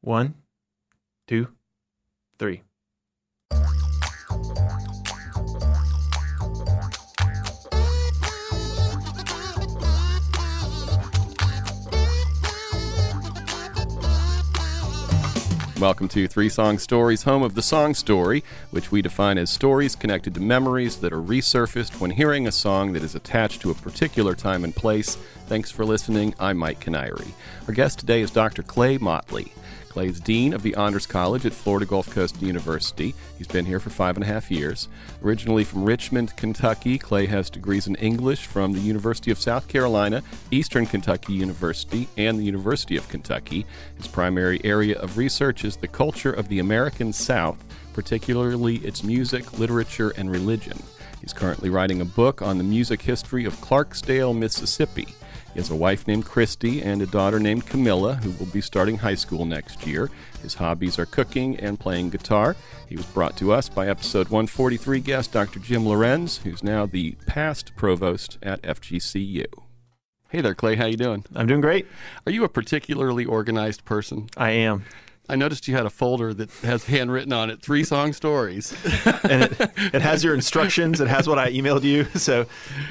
One, two, three. Welcome to Three Song Stories, home of the song story, which we define as stories connected to memories that are resurfaced when hearing a song that is attached to a particular time and place. Thanks for listening. I'm Mike Canary. Our guest today is Dr. Clay Motley. Clay is Dean of the Honors College at Florida Gulf Coast University. He's been here for five and a half years. Originally from Richmond, Kentucky, Clay has degrees in English from the University of South Carolina, Eastern Kentucky University, and the University of Kentucky. His primary area of research is the culture of the American South, particularly its music, literature, and religion. He's currently writing a book on the music history of Clarksdale, Mississippi. He has a wife named Christy and a daughter named Camilla, who will be starting high school next year. His hobbies are cooking and playing guitar. He was brought to us by episode 143 guest Dr. Jim Lorenz, who's now the past provost at FGCU. Hey there, Clay. How you doing? I'm doing great. Are you a particularly organized person? I am. I noticed you had a folder that has handwritten on it three song stories. and it, it has your instructions. It has what I emailed you, so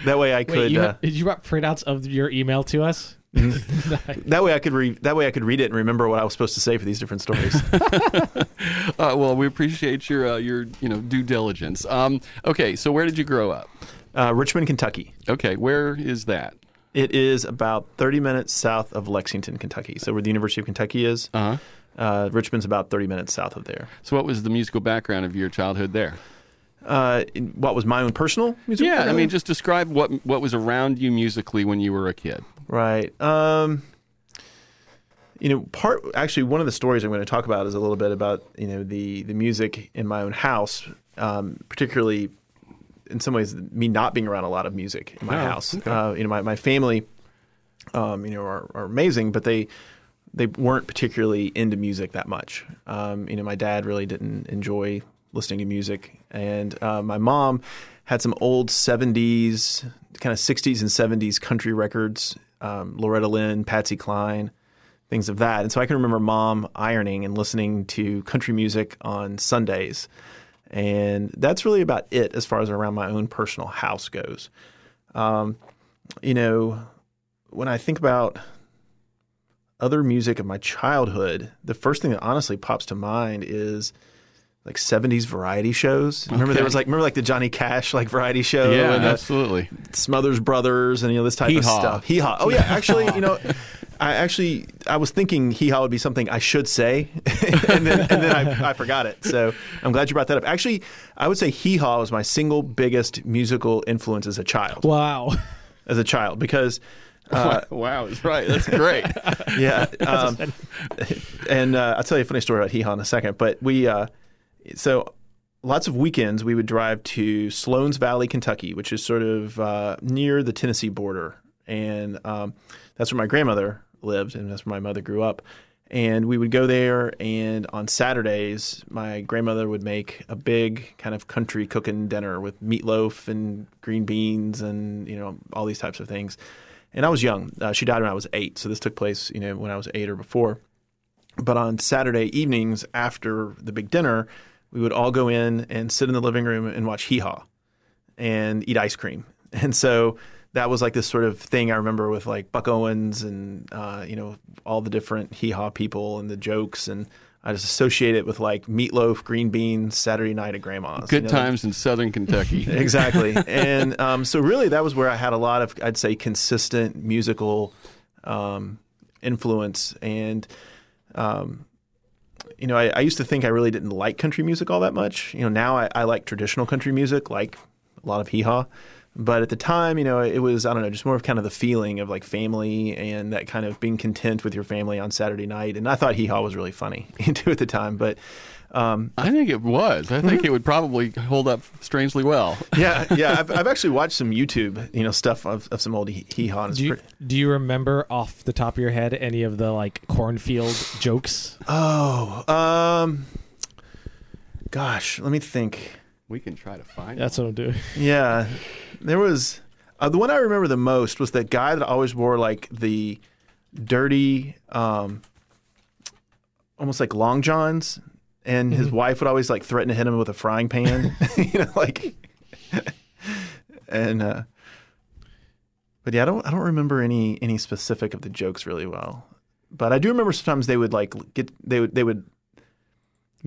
that way I could. Wait, you, uh, have- did you write printouts of your email to us? that way I could re- that way I could read it and remember what I was supposed to say for these different stories. Uh, well, we appreciate your uh, your you know due diligence. Um, okay, so where did you grow up? uh, Richmond, Kentucky. Okay, where is that? It is about 30 minutes south of Lexington, Kentucky. So where the University of Kentucky is, Uh huh. Uh, Richmond's about 30 minutes south of there. So, what was the musical background of your childhood there? Uh, what was my own personal music? Yeah, I mean, just describe what what was around you musically when you were a kid. Right. Um, you know, part actually one of the stories I'm going to talk about is a little bit about you know the the music in my own house, um, particularly in some ways me not being around a lot of music in my Oh, house. okay. Uh, you know, my my family, um, you know, are, are amazing, but they they weren't particularly into music that much. Um, you know, my dad really didn't enjoy listening to music, and uh, my mom had some old '70s, kind of '60s and '70s country records, um, Loretta Lynn, Patsy Cline, things of that. And so I can remember mom ironing and listening to country music on Sundays, and that's really about it as far as around my own personal house goes. Um, you know, when I think about other music of my childhood, the first thing that honestly pops to mind is like 70s variety shows. Remember there was like remember like the Johnny Cash like variety show and absolutely. Smothers Brothers and you know this type Hee of stuff. Hee haw. Oh yeah, actually, you know, I actually I was thinking hee haw would be something I should say, and then and then I, I forgot it. So I'm glad you brought that up. Actually, I would say hee haw was my single biggest musical influence as a child. Wow. As a child, because uh, wow, that's right. That's great. yeah. Um, and uh, I'll tell you a funny story about Hee in a second. But we, uh, so lots of weekends we would drive to Sloan's Valley, Kentucky, which is sort of uh, near the Tennessee border. And um, that's where my grandmother lived, and that's where my mother grew up. And we would go there, and on Saturdays, my grandmother would make a big kind of country cooking dinner with meatloaf and green beans and, you know, all these types of things and I was young. Uh, she died when I was eight, so this took place, you know, when I was eight or before. But on Saturday evenings after the big dinner, we would all go in and sit in the living room and watch Hee Haw and eat ice cream. And so that was like this sort of thing I remember with like Buck Owens and uh, you know all the different Hee Haw people and the jokes, and I just associate it with like meatloaf, green beans, Saturday night at grandma's. Good you know, times in Southern Kentucky. exactly. and um, so really that was where I had a lot of I'd say consistent musical um, influence and um, you know I, I used to think I really didn't like country music all that much. You know now I, I like traditional country music like a lot of hee haw. But at the time, you know, it was I don't know, just more of kind of the feeling of like family and that kind of being content with your family on Saturday night. And I thought hee haw was really funny too at the time. But um, I think it was. I think it would probably hold up strangely well. yeah, yeah. I've, I've actually watched some YouTube, you know, stuff of, of some old hee hee haw. Do you, pretty- do you remember off the top of your head any of the like cornfield jokes? Oh, um, gosh, let me think. We can try to find. That's what I'm doing. Yeah, there was uh, the one I remember the most was that guy that always wore like the dirty, um, almost like long johns, and his wife would always like threaten to hit him with a frying pan, you know, like, and uh, but yeah, I don't I don't remember any any specific of the jokes really well, but I do remember sometimes they would like get they would they would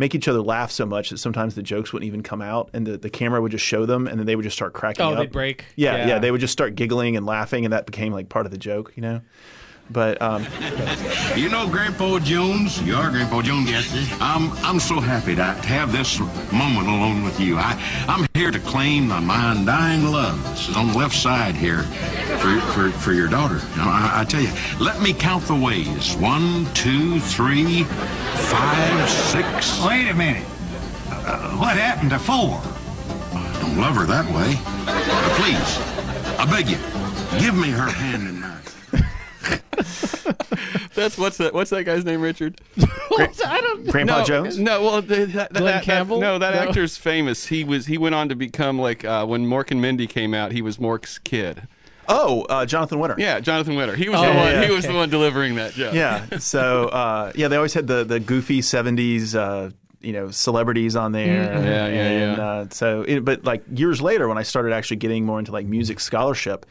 make each other laugh so much that sometimes the jokes wouldn't even come out and the, the camera would just show them and then they would just start cracking Oh, up. they'd break. Yeah, yeah, they would just start giggling and laughing and that became like part of the joke, you know. But um, You know Grandpa Jones? You are Grandpa Jones, yes. I'm I'm so happy to have this moment alone with you. I I'm here to claim my undying love. This is on the left side here for for, for your daughter. Now, I, I tell you, let me count the ways. One, two, three, five, six. Wait a minute. Uh, what happened to four? Don't love her that way. But please, I beg you, give me her hand in mine. That's what's that? What's that guy's name? Richard. I don't. Grandpa no, Jones. No, well, the, that, Glenn that- Campbell? no, that No. actor's famous. He was he went on to become like uh, when Mork and Mindy came out. He was Mork's kid. Oh, uh, Jonathan Winter. Yeah, Jonathan Winter. He was Oh, the one. yeah, he was okay. the one delivering that joke. Yeah. So uh, yeah, they always had the the goofy '70s. Uh, you know, celebrities on there. Mm-hmm. Yeah, yeah, and, yeah. Uh, so, it, but like years later, when I started actually getting more into like music scholarship,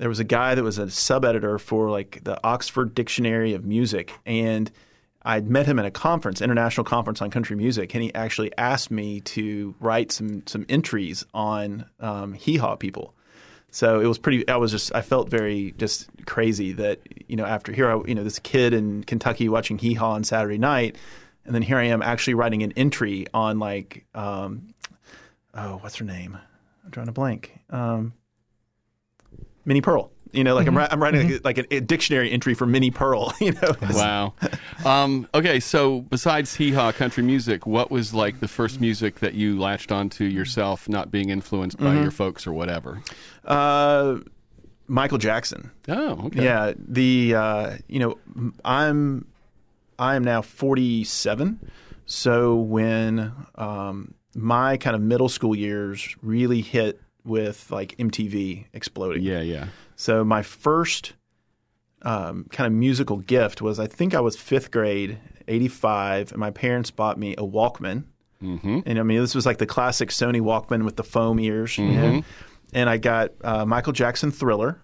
there was a guy that was a sub editor for like the Oxford Dictionary of Music, and I'd met him at a conference, international conference on country music, and he actually asked me to write some some entries on um, hee haw people. So it was pretty. I was just. I felt very just crazy that you know after here, I, you know, this kid in Kentucky watching hee haw on Saturday night, and then here I am actually writing an entry on like, um, oh, what's her name? I'm trying to blank. Um, Minnie Pearl. You know, like I'm, I'm writing like, a, a dictionary entry for Minnie Pearl. You know, Wow. Um, okay, so besides hee haw country music, what was like the first music that you latched onto yourself, not being influenced by Mm-hmm. your folks or whatever? uh, Michael Jackson. Oh, okay. Yeah, the uh, you know I'm I am now 47, so when um, my kind of middle school years really hit with like MTV exploding. Yeah, yeah. So my first um, kind of musical gift was I think I was fifth grade, 85, and my parents bought me a Walkman. Mm-hmm. And I mean, this was like the classic Sony Walkman with the foam ears. you know? And I got uh, Michael Jackson Thriller.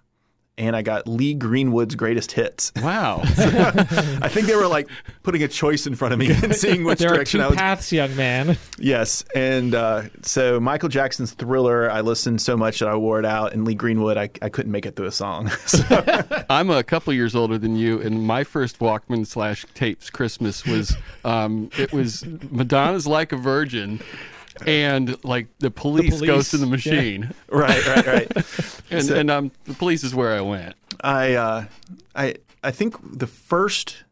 And I got Lee Greenwood's greatest hits. Wow. I think they were like putting a choice in front of me and seeing which There are direction two I was. paths, young man. Yes, and uh, so Michael Jackson's Thriller, I listened so much that I wore it out, and Lee Greenwood, I, I couldn't make it through a song. So- I'm a couple years older than you, and my first Walkman slash tapes Christmas was um, it was Madonna's "Like a Virgin," and like the police, police, goes to the yeah. machine, right, right, right. and So- and um, the police is where I went. I uh, I I think the first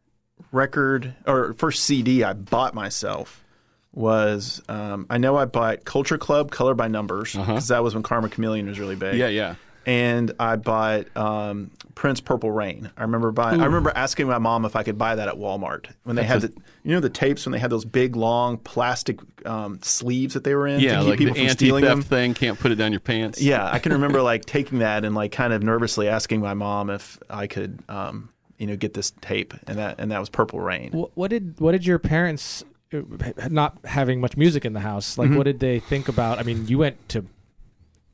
record or first CD I bought myself was um, I know I bought Culture Club Color by Numbers because that was when Karma Chameleon was really big. Uh-huh. Yeah, yeah. And I bought um, Prince Purple Rain. I remember buying. I remember asking my mom if I could buy that at Walmart when they had the you know the tapes when they had those big long plastic um, sleeves that they were in Yeah, to keep like the people from stealing them. anti-theft thing. Can't put it down your pants. Yeah, I can remember like taking that and like kind of nervously asking my mom if I could, um, you know, get this tape, and that and that was Purple Rain. What, what did what did your parents, uh, not having much music in the house, like Mm-hmm. what did they think about? I mean, you went to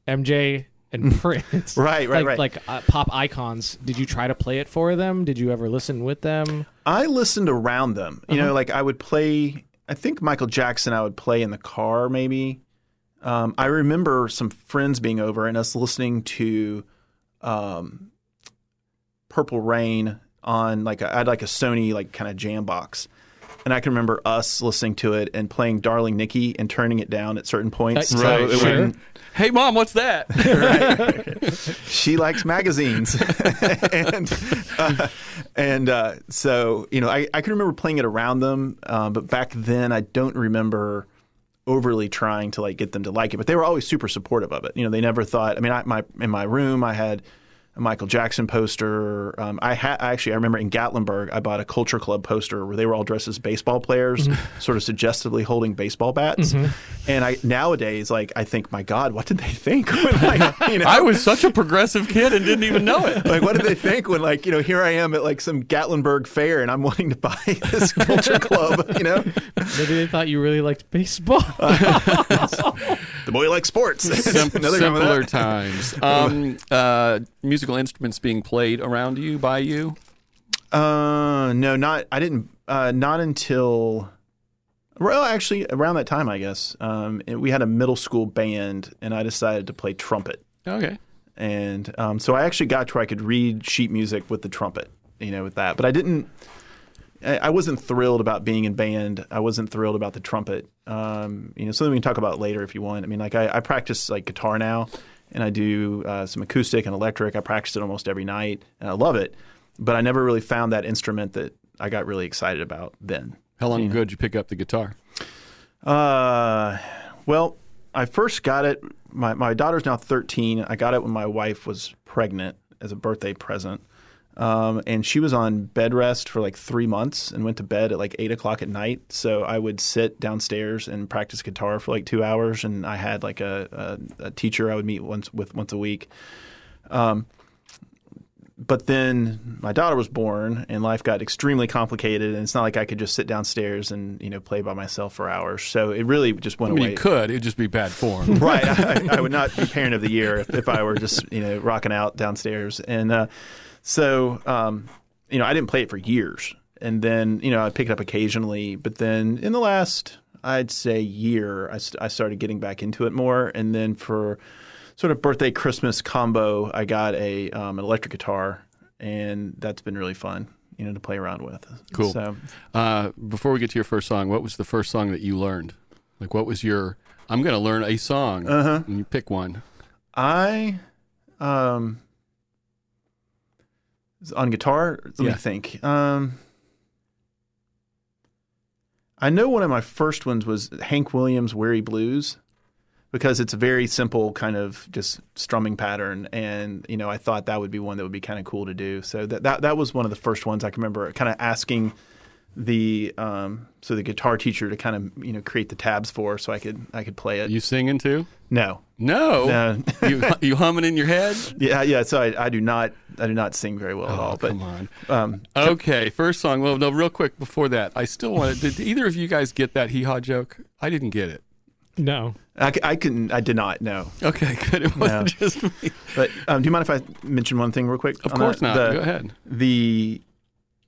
MJ and Prince, Right, right, like, right. like uh, pop icons. Did you try to play it for them? Did you ever listen with them? I listened around them. You know, like I would play. I think Michael Jackson. I would play in the car, maybe. Um, I remember some friends being over and us listening to um, Purple Rain on like a, I had like a Sony like kind of jam box. And I can remember us listening to it and playing "Darling Nikki" and turning it down at certain points, Uh, so right, it sure. wouldn't Hey, mom, what's that? she likes magazines and uh, and uh, so you know I, I can remember playing it around them uh, but back then i don't remember overly trying to like get them to like it but they were always super supportive of it you know they never thought i mean I, my in my room i had a Michael Jackson poster. Um, I ha- actually I remember in Gatlinburg I bought a Culture Club poster where they were all dressed as baseball players, sort of suggestively holding baseball bats. And I nowadays like I think, my God, what did they think? When, like, you know, I was such a progressive kid and didn't even know it. like what did they think when like you know here I am at like some Gatlinburg fair and I'm wanting to buy this Culture Club, you know, Maybe they thought you really liked baseball. the boy likes sports. Sim- Nothing simpler times. Um, uh, musical instruments being played around you by you. Uh, no, not I didn't. Uh, not until. Well, actually, around that time, I guess um, we had a middle school band, and I decided to play trumpet. Okay. And um, so I actually got to where I could read sheet music with the trumpet, you know, with that. But I didn't. I I wasn't thrilled about being in band. I wasn't thrilled about the trumpet. Um, you know, something we can talk about later if you want. I mean, like I, I practice like guitar now, and I do uh, some acoustic and electric. I practice it almost every night, and I love it. But I never really found that instrument that I got really excited about then. How long ago did you pick up the guitar? Uh, well, I first got it. My my daughter's now 13. I got it when my wife was pregnant as a birthday present. Um, and she was on bed rest for like three months and went to bed at like eight o'clock at night. So I would sit downstairs and practice guitar for like two hours. And I had like a, a, a teacher I would meet once with once a week. Um, but then my daughter was born and life got extremely complicated and it's not like I could just sit downstairs and you know play by myself for hours. So it really just went I mean, away. you could. It'd just be bad form. right. I, I would not be parent of the year if, if I were just you know rocking out downstairs. And uh, so um, you know I didn't play it for years. And then you know I pick it up occasionally. But then in the last I'd say year I, st- I started getting back into it more. And then for sort of birthday Christmas combo, I got a um, an electric guitar, and that's been really fun. You know to play around with. Cool. So Uh, before we get to your first song, what was the first song that you learned? Like, what was your? I'm going to learn a song, uh-huh. and you pick one. I um on guitar. Let Yeah. me think. Um, I know one of my first ones was Hank Williams' "Weary Blues" because it's a very simple kind of just strumming pattern, and you know I thought that would be one that would be kind of cool to do. So that that that was one of the first ones I can remember, kind of asking the um, so the guitar teacher to kind of you know create the tabs for so I could I could play it. You singing too? no, No. no. you you humming in your head? Yeah, yeah. So I, I do not, I do not sing very well at all. Oh, But come on. um, Okay, first song. Well, no, real quick before that, I still wanted. Did either of you guys get that hee haw joke? I didn't get it. no. I couldn't, I did not know. Okay, good. It wasn't No. just me. But um, do you mind if I mention one thing real quick? Of course that? not. The, Go ahead. The,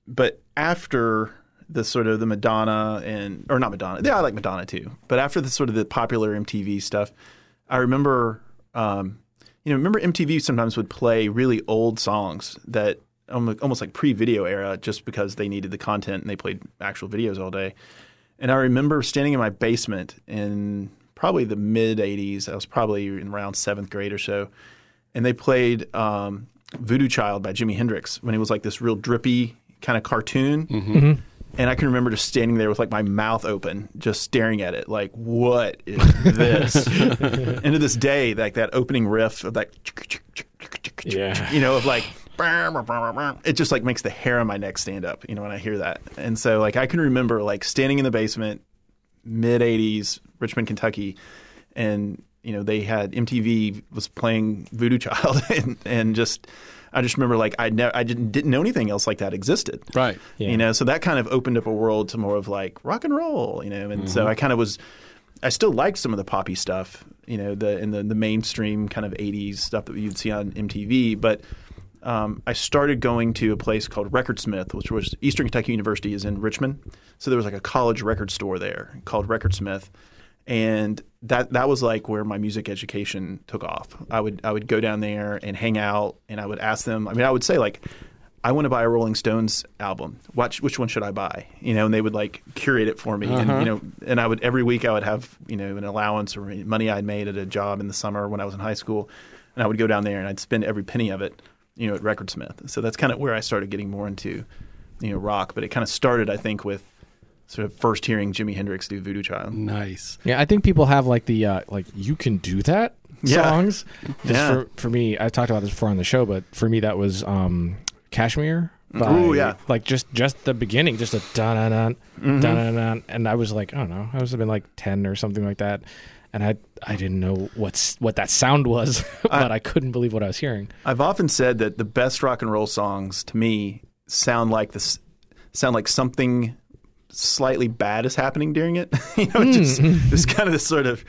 but after the sort of the Madonna and or not Madonna, yeah, I like Madonna too. But after the sort of the popular MTV stuff, I remember, um, you know, remember MTV sometimes would play really old songs that almost like pre-video era, just because they needed the content and they played actual videos all day. And I remember standing in my basement in probably the mid 80s. I was probably in around seventh grade or so. And they played um, Voodoo Child by Jimi Hendrix when it was like this real drippy kind of cartoon. And I can remember just standing there with like my mouth open, just staring at it, like, what is this? and to this day, like that opening riff of that, Yeah. you know, of like, it just like makes the hair on my neck stand up, you know, when I hear that. And so, like, I can remember like standing in the basement, mid 80s, Richmond, Kentucky, and, you know, they had MTV was playing Voodoo Child and, and just, I just remember like I never, I didn't, didn't know anything else like that existed. Right. Yeah. You know, so that kind of opened up a world to more of like rock and roll, you know, and so I kind of was, I still liked some of the poppy stuff, you know, the in the the mainstream kind of '80s stuff that you'd see on MTV, but. Um, I started going to a place called Recordsmith, which was Eastern Kentucky University is in Richmond. So there was like a college record store there called Recordsmith, and that that was like where my music education took off. I would I would go down there and hang out, and I would ask them. I mean, I would say like, I want to buy a Rolling Stones album. Which which one should I buy? You know, and they would like curate it for me, and uh-huh. you know, and I would every week I would have you know an allowance or money I'd made at a job in the summer when I was in high school, and I would go down there and I'd spend every penny of it, you know, at Recordsmith. So that's kind of where I started getting more into, you know, rock. But it kind of started, I think, with sort of first hearing Jimi Hendrix do Voodoo Child. Nice. Yeah, I think people have like the uh, like you can do that Yeah. songs. Just Yeah. for, for me, I talked about this before on the show, but for me that was um, Kashmir. By, Ooh, yeah. Like just just the beginning, just a dun dun dun Mm-hmm. dun dun dun, and I was like, I don't know, I was have been like ten or something like that, and I I didn't know what's what that sound was, but I, couldn't believe what I was hearing. I've often said that the best rock and roll songs to me sound like this sound like something slightly bad is happening during it. you know, just this kind of this sort of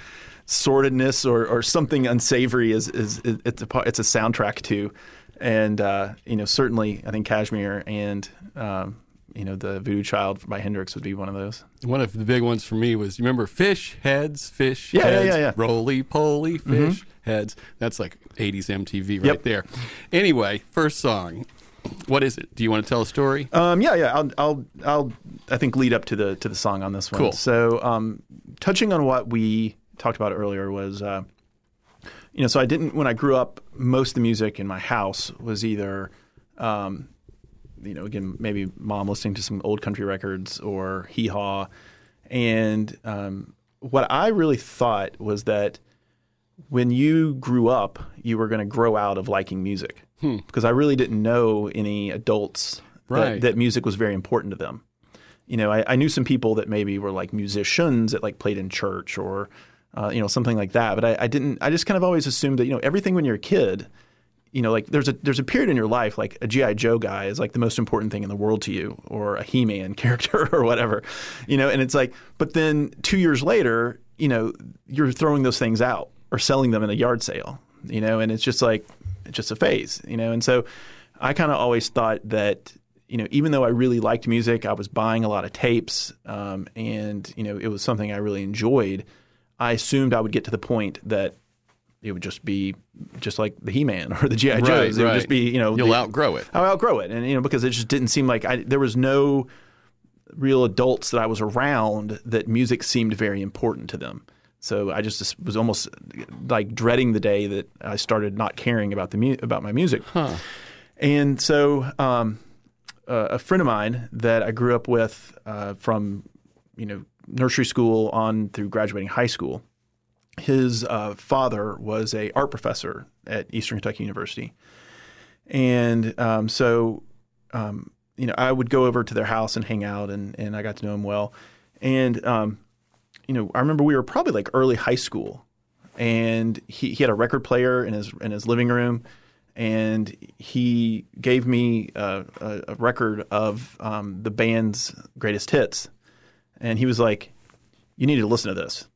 sordidness or, or something unsavory is, is, is it's a it's a soundtrack to, and uh, you know certainly I think Kashmir and um, you know the Voodoo Child by Hendrix would be one of those. One of the big ones for me was you remember fish heads, fish Yeah, yeah, heads, yeah, yeah. roly poly fish heads. That's like 80s MTV right Yep. there. Anyway, first song. What is it? Do you want to tell a story? Um, yeah, yeah. I'll, I'll, I'll, I think lead up to the to the song on this one. Cool. So, um, touching on what we talked about earlier was, uh, you know, so I didn't when I grew up. Most of the music in my house was either, um, you know, again maybe mom listening to some old country records or hee haw, and um, what I really thought was that when you grew up, you were going to grow out of liking music because I really didn't know any adults Right. that, that music was very important to them. You know, I, I knew some people that maybe were like musicians that like played in church or uh, you know something like that, but I, I didn't. I just kind of always assumed that you know everything when you're a kid. You know, like there's a there's a period in your life like a GI Joe guy is like the most important thing in the world to you, or a He Man character or whatever. You know, and it's like, but then two years later, you know, you're throwing those things out or selling them in a yard sale. You know, and it's just like just a phase. You know, and so I kind of always thought that you know even though I really liked music, I was buying a lot of tapes, um, and you know it was something I really enjoyed. I assumed I would get to the point that it would just be just like the He-Man or the GI Joes. Right, it would just be you know You'll the- outgrow it. I'll outgrow it, and you know because it just didn't seem like I, there was no real adults that I was around that music seemed very important to them. So I just was almost like dreading the day that I started not caring about the mu- about my music. And so um, uh, a friend of mine that I grew up with uh, from you know nursery school on through graduating high school, his uh, father was a art professor at Eastern Kentucky University, and um, so um, you know I would go over to their house and hang out, and and I got to know him well, and um, you know I remember we were probably like early high school, and he, he had a record player in his in his living room, and he gave me a, a, a record of um, the band's greatest hits, and he was like, "You need to listen to this."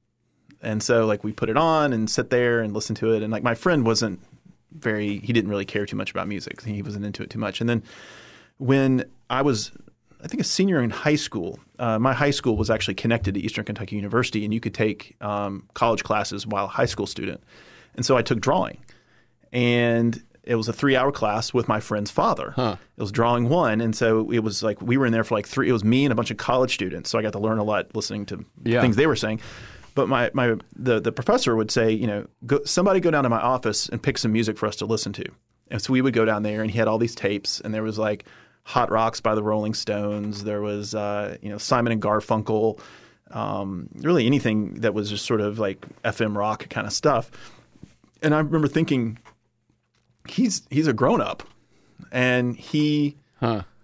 And so like we put it on and sit there and listen to it, and like my friend wasn't very he didn't really care too much about music. He wasn't into it too much. And then when I was I think a senior in high school. Uh, my high school was actually connected to Eastern Kentucky University, and you could take um, college classes while a high school student. And so I took drawing, and it was a three-hour class with my friend's father. It was drawing one, and so it was like we were in there for like three. It was me and a bunch of college students, so I got to learn a lot listening to Yeah. things they were saying. But my, my the, the professor would say, you know, go, somebody go down to my office and pick some music for us to listen to. And so we would go down there, and he had all these tapes, and there was like Hot Rocks by the Rolling Stones. There was, uh, you know, Simon and Garfunkel. Um, really anything that was just sort of like FM rock kind of stuff. And I remember thinking, he's he's a grown up, and he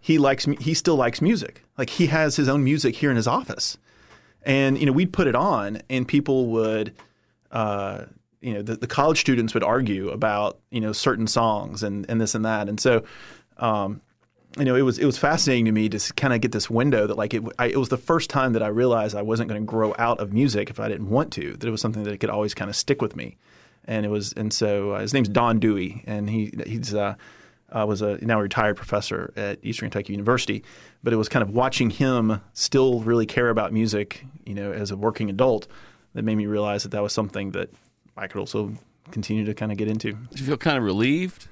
he likes he still likes music. Like he has his own music here in his office, and you know we'd put it on, and people would. Uh, you know, the, the college students would argue about you know certain songs and, and this and that, and so um, you know, it was it was fascinating to me to kind of get this window that like it, I, it was the first time that I realized I wasn't going to grow out of music if I didn't want to. That it was something that could always kind of stick with me, and it was and so uh, his name's Don Dewey, and he he's uh, uh, was a now a retired professor at Eastern Kentucky University, but it was kind of watching him still really care about music, you know, as a working adult, that made me realize that that was something that I could also continue to kind of get into. Did you feel kind of relieved?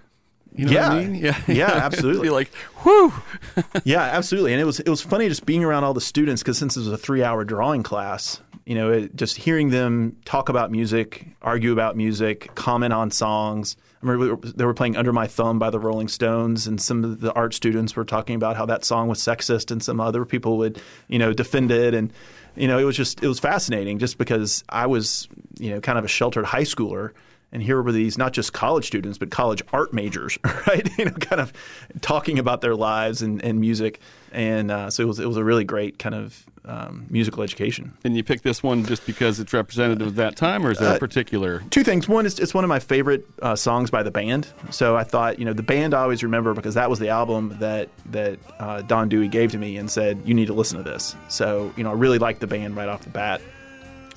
You know Yeah. what I mean? Yeah. Yeah, absolutely. Like, whew. yeah, absolutely. And it was it was funny just being around all the students because since it was a three hour drawing class, you know, it, just hearing them talk about music, argue about music, comment on songs. I remember we were- they were playing "Under My Thumb" by the Rolling Stones, and some of the art students were talking about how that song was sexist, and some other people would, you know, defend it. And you know, it was just it was fascinating, just because I was, you know, kind of a sheltered high schooler, and here were these not just college students but college art majors, right? you know, kind of talking about their lives and, and music, and uh, so it was it was a really great kind of um, musical education. And you picked this one just because it's representative of that time, or is there a particular? Two things. One is it's one of my favorite uh, songs by the band. So I thought, you know, the band I always remember because that was the album that that uh, Don Dewey gave to me and said you need to listen to this. So you know, I really liked the band right off the bat.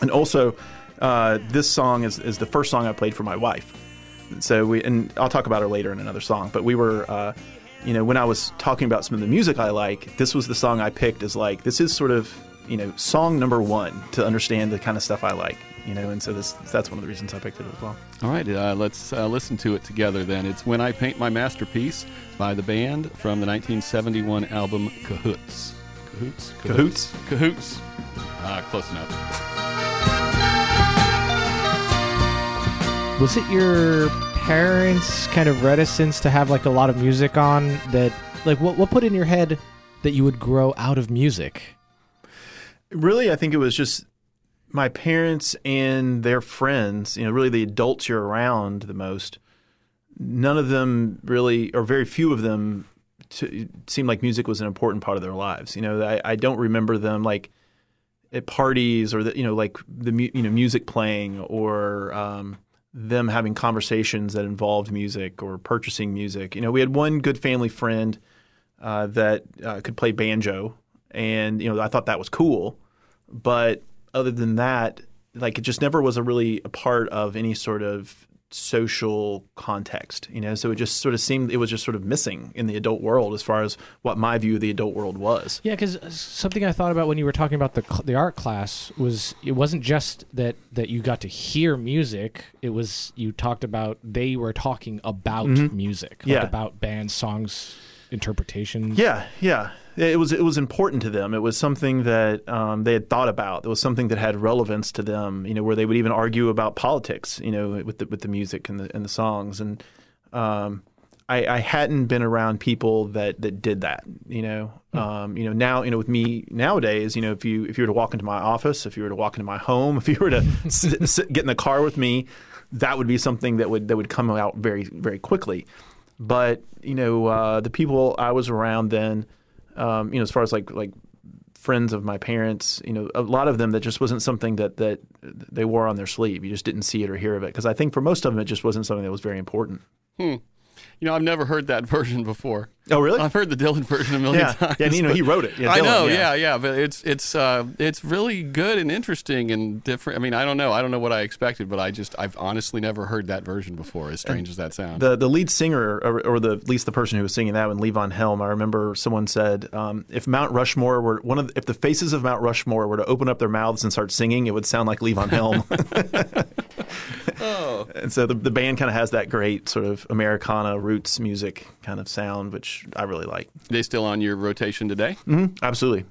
And also, uh, this song is is the first song I played for my wife. So we and I'll talk about her later in another song. But we were. Uh, you know, when I was talking about some of the music I like, this was the song I picked as like this is sort of you know song number one to understand the kind of stuff I like. You know, and so this that's one of the reasons I picked it as well. All right, uh, let's uh, listen to it together then. It's "When I Paint My Masterpiece" by the band from the 1971 album Cahoots. Cahoots. Cahoots. Cahoots. Uh, close enough. Was it your parents' kind of reticence to have like a lot of music on that? Like, what what put in your head that you would grow out of music? Really, I think it was just my parents and their friends. You know, really the adults you're around the most. None of them really, or very few of them, to, seemed like music was an important part of their lives. You know, I, I don't remember them like at parties or the, you know like the you know music playing or um, them having conversations that involved music or purchasing music. You know, we had one good family friend uh, that uh, could play banjo, and you know, I thought that was cool. But other than that, like it just never was a really a part of any sort of social context, you know. So it just sort of seemed it was just sort of missing in the adult world as far as what my view of the adult world was. Yeah, because uh, something I thought about when you were talking about the the art class was it wasn't just that that you got to hear music. It was you talked about they were talking about mm-hmm. music, like Yeah. about bands, songs, interpretations. Yeah, yeah. It was it was important to them. It was something that um, they had thought about. It was something that had relevance to them. You know, where they would even argue about politics. You know, with the with the music and the and the songs. And um, I, I hadn't been around people that that did that. You know, um, you know now you know with me nowadays. You know, if you if you were to walk into my office, if you were to walk into my home, if you were to sit, sit, get in the car with me, that would be something that would that would come out very very quickly. But you know, uh, the people I was around then, um, you know, as far as like like friends of my parents, you know, a lot of them that just wasn't something that that they wore on their sleeve. You just didn't see it or hear of it because I think for most of them it just wasn't something that was very important. Hmm. You know, I've never heard that version before. Oh, really? I've heard the Dylan version a million yeah, times. yeah. And, you know, he wrote it. Yeah, I know, yeah. yeah, yeah, but it's it's uh, it's really good and interesting and different. I mean, I don't know, I don't know what I expected, but I just I've honestly never heard that version before. As strange as that sounds. The the lead singer, or, or the at least the person who was singing that one, Levon Helm. I remember someone said, um, if Mount Rushmore were one of, the, if the faces of Mount Rushmore were to open up their mouths and start singing, it would sound like Levon Helm. oh, and so the the band kind of has that great sort of Americana roots music kind of sound, which I really like. they still on your rotation today? Absolutely,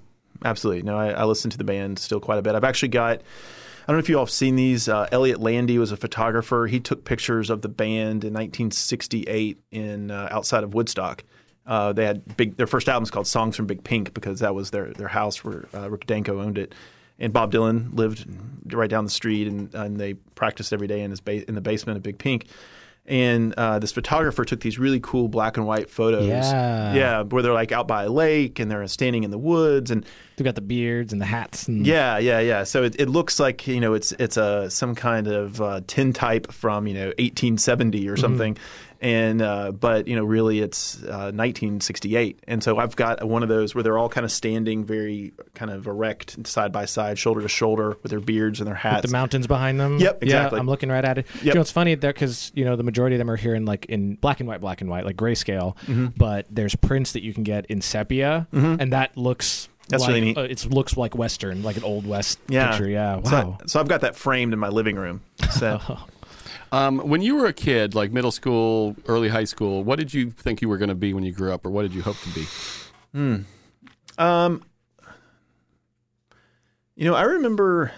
absolutely. No, I, I listen to the band still quite a bit. I've actually got. I don't know if you all have seen these. Uh, Elliott Landy was a photographer. He took pictures of the band in 1968 in uh, outside of Woodstock. Uh, they had big. Their first album is called "Songs from Big Pink" because that was their their house where uh, Rick Danko owned it, and Bob Dylan lived right down the street, and, and they practiced every day in his ba- in the basement of Big Pink. And uh, this photographer took these really cool black and white photos. Yeah. yeah, where they're like out by a lake and they're standing in the woods, and they've got the beards and the hats and yeah, yeah, yeah. So it, it looks like you know it's it's a some kind of uh, tintype from you know 1870 or something, and uh, but you know really it's uh, 1968. And so I've got one of those where they're all kind of standing very kind of erect, side by side, shoulder to shoulder, with their beards and their hats. the mountains behind them. Yep, exactly. Yeah, I'm looking right at it. You know, it's funny there because you know the majority of them are here in like in black and white, black and white, like grayscale. Mm-hmm. But there's prints that you can get in sepia, and that looks. That's like, really neat. Uh, it looks like Western, like an old West yeah, picture. Yeah, So I- wow. So, I've got that framed in my living room. So Um, when you were a kid, like middle school, early high school, what did you think you were going to be when you grew up, or what did you hope to be? Um, you know, I remember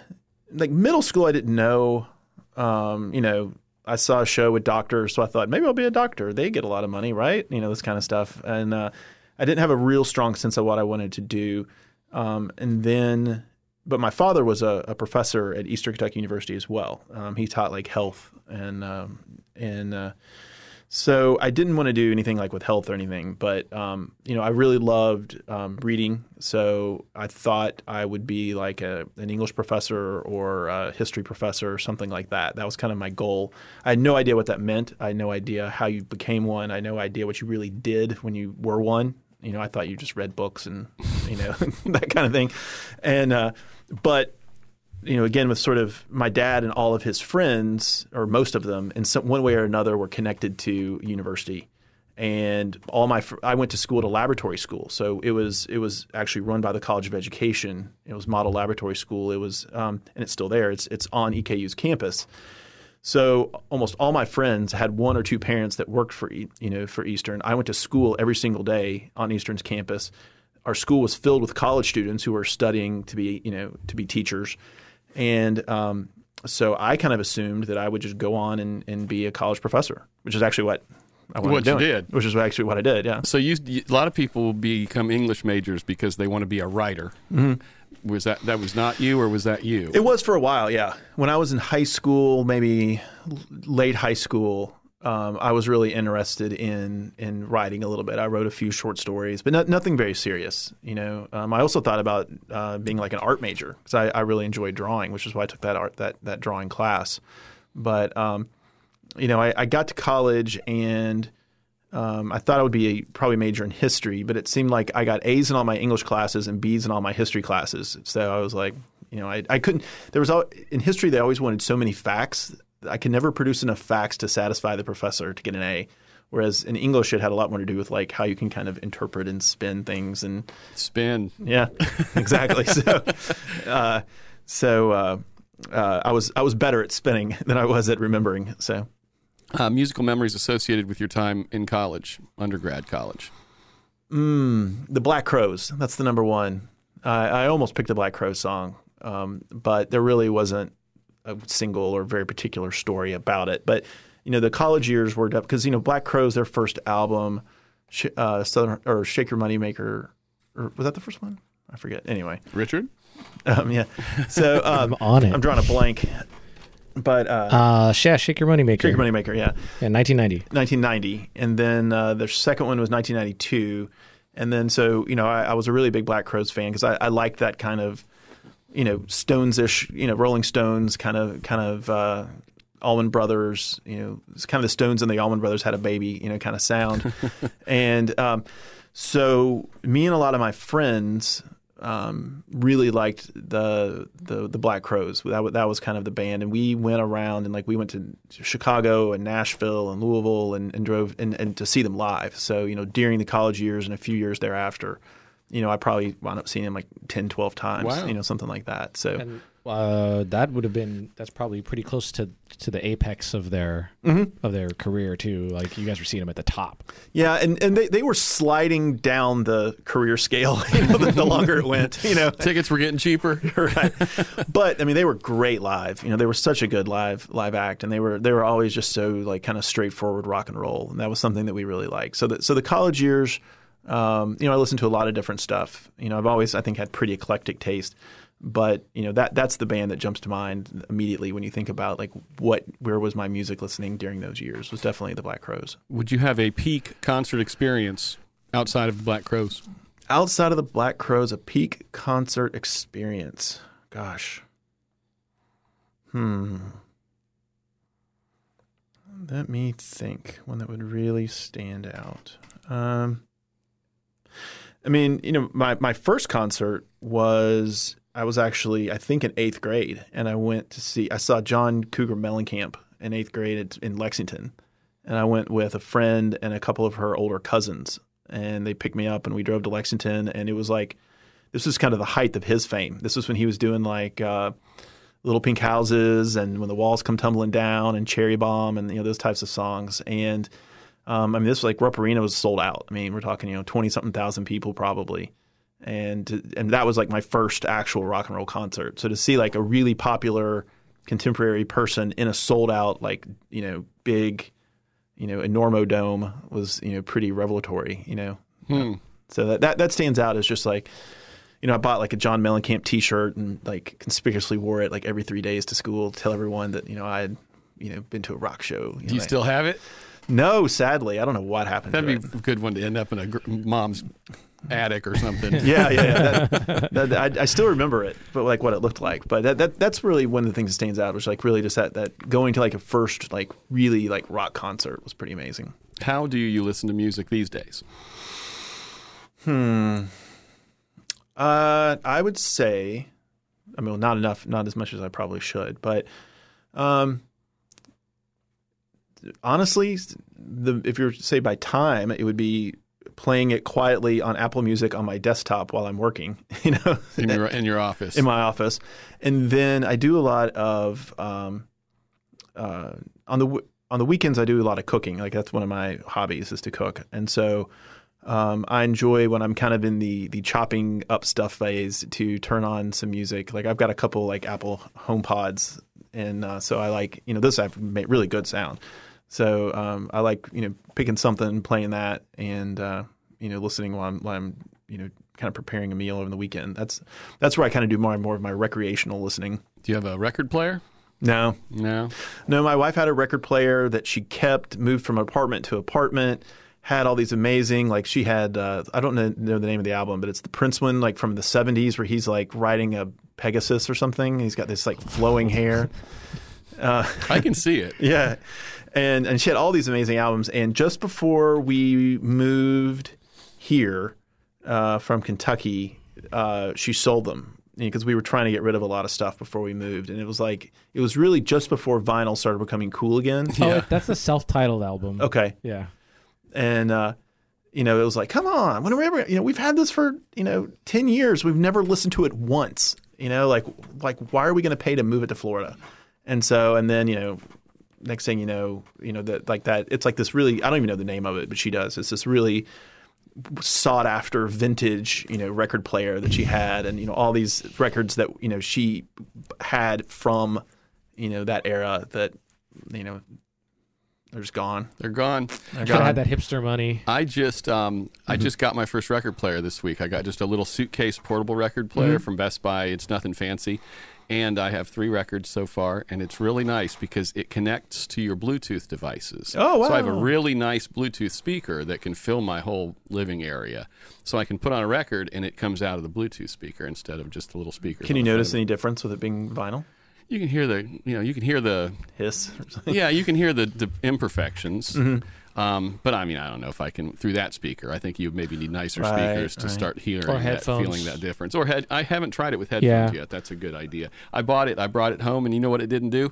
like middle school. I didn't know. Um, you know, I saw a show with doctors, so I thought maybe I'll be a doctor. They get a lot of money, right? You know, this kind of stuff. And uh, I didn't have a real strong sense of what I wanted to do. Um, and then but my father was a, a, professor at Eastern Kentucky University as well. Um, he taught like health and um, and uh, so I didn't want to do anything like with health or anything, but um, you know, I really loved um, reading. So I thought I would be like a, an English professor or a history professor or something like that. That was kind of my goal. I had no idea what that meant. I had no idea how you became one. I had no idea what you really did when you were one. You know, I thought you just read books and you know that kind of thing. And uh, but you know, again with sort of my dad and all of his friends, or most of them, in some one way or another, were connected to university. And all my, I went to school at a laboratory school, so it was it was actually run by the College of Education. It was model laboratory school. It was, um, and it's still there. It's it's on EKU's campus. So almost all my friends had one or two parents that worked for you know for Eastern. I went to school every single day on Eastern's campus. Our school was filled with college students who were studying to be you know to be teachers and um, so I kind of assumed that I would just go on and, and be a college professor, which is actually what I what you did, which is actually what I did. Yeah. So you, a lot of people become English majors because they want to be a writer. Mm-hmm. Was that that was not you, or was that you? It was for a while. Yeah. When I was in high school, maybe late high school, um, I was really interested in in writing a little bit. I wrote a few short stories, but not, nothing very serious. You know, um, I also thought about uh, being like an art major because I, I, really enjoyed drawing, which is why I took that art that that drawing class. But um, you know, I, I, got to college and um, I thought I would be a, probably major in history, but it seemed like I got A's in all my English classes and B's in all my history classes. So I was like, you know, I, I couldn't. There was all, in history they always wanted so many facts I can never produce enough facts to satisfy the professor to get an A. Whereas in English, it had a lot more to do with like how you can kind of interpret and spin things and spin. Yeah, exactly. so, uh, so uh, uh, I was I was better at spinning than I was at remembering. So, uh, musical memories associated with your time in college, undergrad college. Mm, the Black Crowes. That's the number one. I almost picked a Black Crowes song, um, but there really wasn't a single or very particular story about it. But you know, the college years were because you know Black Crowes, their first album, uh, Southern or Shake Your Money Maker, or was that the first one? I forget. Anyway, Richard. Um, yeah. So um, I'm on it. I'm drawing a blank. But uh, uh, yeah, Shake Your Money Maker. Shake Your Money Maker, yeah. Yeah, 1990. 1990, and then uh, their second one was 1992, and then so you know I, I was a really big Black Crowes fan because I, I liked that kind of you know Stones-ish, you know Rolling Stones kind of kind of uh, Allman Brothers, you know, it's kind of the Stones and the Allman Brothers had a baby, you know, kind of sound, and um, so me and a lot of my friends um, really liked the, the the Black Crowes. That that was kind of the band, and we went around and like we went to Chicago and Nashville and Louisville and, and drove and, and to see them live. So you know during the college years and a few years thereafter you know, I probably wound up seeing him like 10, 12 times, wow. you know, something like that. So and, uh, that would have been that's probably pretty close to to the apex of their mm-hmm. of their career too. Like you guys were seeing them at the top. Yeah, and, and they, they were sliding down the career scale. You know, the, the longer it went, you know, tickets were getting cheaper. right, but I mean, they were great live. You know, they were such a good live live act, and they were they were always just so like kind of straightforward rock and roll, and that was something that we really liked. So the so the college years um, you know, I listen to a lot of different stuff. You know, I've always, I think, had pretty eclectic taste. But you know that that's the band that jumps to mind immediately when you think about like what where was my music listening during those years was definitely the Black Crowes. Would you have a peak concert experience outside of the Black Crowes? Outside of the Black Crowes, a peak concert experience. Gosh. Hmm. Let me think. One that would really stand out. Um, I mean, you know, my, my first concert was I was actually I think in eighth grade, and I went to see I saw John Cougar Mellencamp in eighth grade in Lexington, and I went with a friend and a couple of her older cousins, and they picked me up and we drove to Lexington, and it was like this was kind of the height of his fame. This was when he was doing like. Uh, Little Pink Houses and When the Walls Come Tumbling Down and Cherry Bomb and you know those types of songs and um, I mean, this was like Rupp Arena was sold out. I mean, we're talking you know twenty something thousand people probably, and and that was like my first actual rock and roll concert. So to see like a really popular contemporary person in a sold out like you know big, you know Enormo Dome was you know pretty revelatory. You know, hmm. so that, that that stands out as just like. You you know, I bought like a John Mellencamp T-shirt and like conspicuously wore it like every three days to school to tell everyone that you know I had you know been to a rock show. Do you still have it? No, sadly, I don't know what happened. That'd be it. a good one to end up in a gr- mom's attic or something. yeah, yeah. yeah. That, that, I, I still remember it, but like what it looked like. But that, that that's really one of the things that stands out, which like really just that that going to like a first like really like rock concert was pretty amazing. How do you listen to music these days? Hmm. Uh, I would say, I mean, not enough, not as much as I probably should, but um, honestly, the if you're say by time, it would be playing it quietly on Apple Music on my desktop while I'm working, you know, In your in your office. in my office, and then I do a lot of um, uh, on the w- on the weekends. I do a lot of cooking. Like that's one of my hobbies is to cook, and so um, I enjoy when I'm kind of in the the chopping up stuff phase to turn on some music. Like I've got a couple like Apple Home Pods, and uh, so I like you know those have made really good sound. So um, I like you know picking something, playing that, and uh, you know listening while I'm, while I'm you know kind of preparing a meal over the weekend. That's that's where I kind of do more and more of my recreational listening. do you have a record player? No, No. no, my wife had a record player that she kept, moved from apartment to apartment, had all these amazing, like she had, uh, I don't know, know the name of the album, but it's the Prince one, like from the 70s, where he's like riding a Pegasus or something. He's got this like flowing hair. I can see it. Yeah. And and she had all these amazing albums. And just before we moved here uh, from Kentucky, uh, she sold them because we were trying to get rid of a lot of stuff before we moved. And it was like it was really just before vinyl started becoming cool again. Oh, it- that's the self-titled album. Okay. Yeah. And uh, you know, it was like, come on, when are we ever? You know, we've had this for you know ten years. We've never listened to it once. You know, like like why are we going to pay to move it to Florida? And so, and then you know, next thing you know, you know that like that. It's like this really. I don't even know the name of it, but she does. It's this really sought after vintage, you know, record player that she had, and you know all these records that you know she had from you know that era that you know they're just gone. They're gone. Should have had that hipster money. I just um, I just got my first record player this week. I got just a little suitcase portable record player from Best Buy. It's nothing fancy. And I have three records so far, and it's really nice because it connects to your Bluetooth devices. Oh, So I have a really nice Bluetooth speaker that can fill my whole living area. So I can put on a record, and it comes out of the Bluetooth speaker instead of just a little speaker. Can you notice any difference with it being vinyl? You can hear the you know you can hear the Hiss or something? yeah, you can hear the, the imperfections. Mm-hmm. Um, but I mean, I don't know if I can through that speaker. I think you maybe need nicer Right, speakers to right. start hearing Or that, feeling that difference. Or head, I haven't tried it with headphones Yeah. yet. That's a good idea. I bought it. I brought it home, and you know what it didn't do?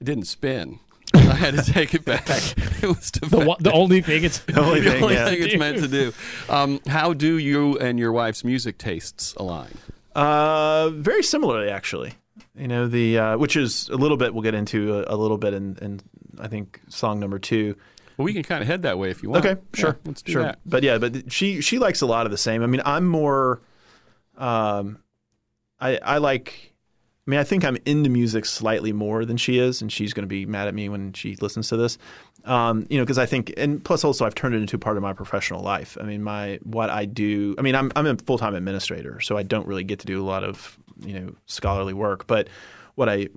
It didn't spin. I had to take it back. It was The defective. one, the only thing it's The only the thing, only yeah. thing it's meant to do. Um, how do you and your wife's music tastes align? Uh, very similarly, actually. You know the uh, which is a little bit we'll get into a, a little bit in, in I think song number two. Well, we can kind of head that way if you want. Okay, Yeah, sure, let's do sure. that. But yeah, but she she likes a lot of the same. I mean, I'm more. Um, I I like. I mean, I think I'm into music slightly more than she is, and she's going to be mad at me when she listens to this. Um, you know, because I think, and plus also, I've turned it into part of my professional life. I mean, my what I do. I mean, I'm I'm a full time administrator, so I don't really get to do a lot of you know scholarly work. But what I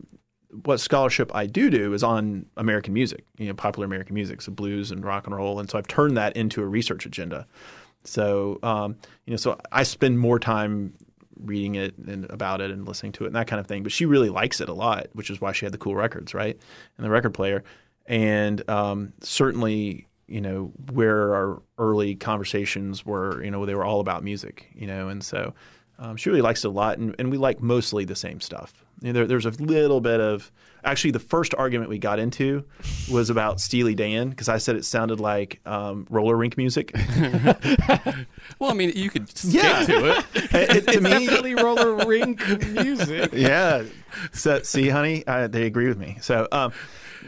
what scholarship I do do is on American music, you know, popular American music, so blues and rock and roll, and so I've turned that into a research agenda. So, um, you know, so I spend more time reading it and about it and listening to it and that kind of thing. But she really likes it a lot, which is why she had the cool records, right, and the record player. And um, certainly, you know, where our early conversations were, you know, they were all about music, you know, and so um, she really likes it a lot, and, and we like mostly the same stuff. You know, there, there's a little bit of actually the first argument we got into was about Steely Dan because I said it sounded like um, roller rink music. Well, I mean, you could skate Yeah. to it. It- it- to me, definitely roller rink music. yeah. So, see, honey, I, they agree with me. So, um,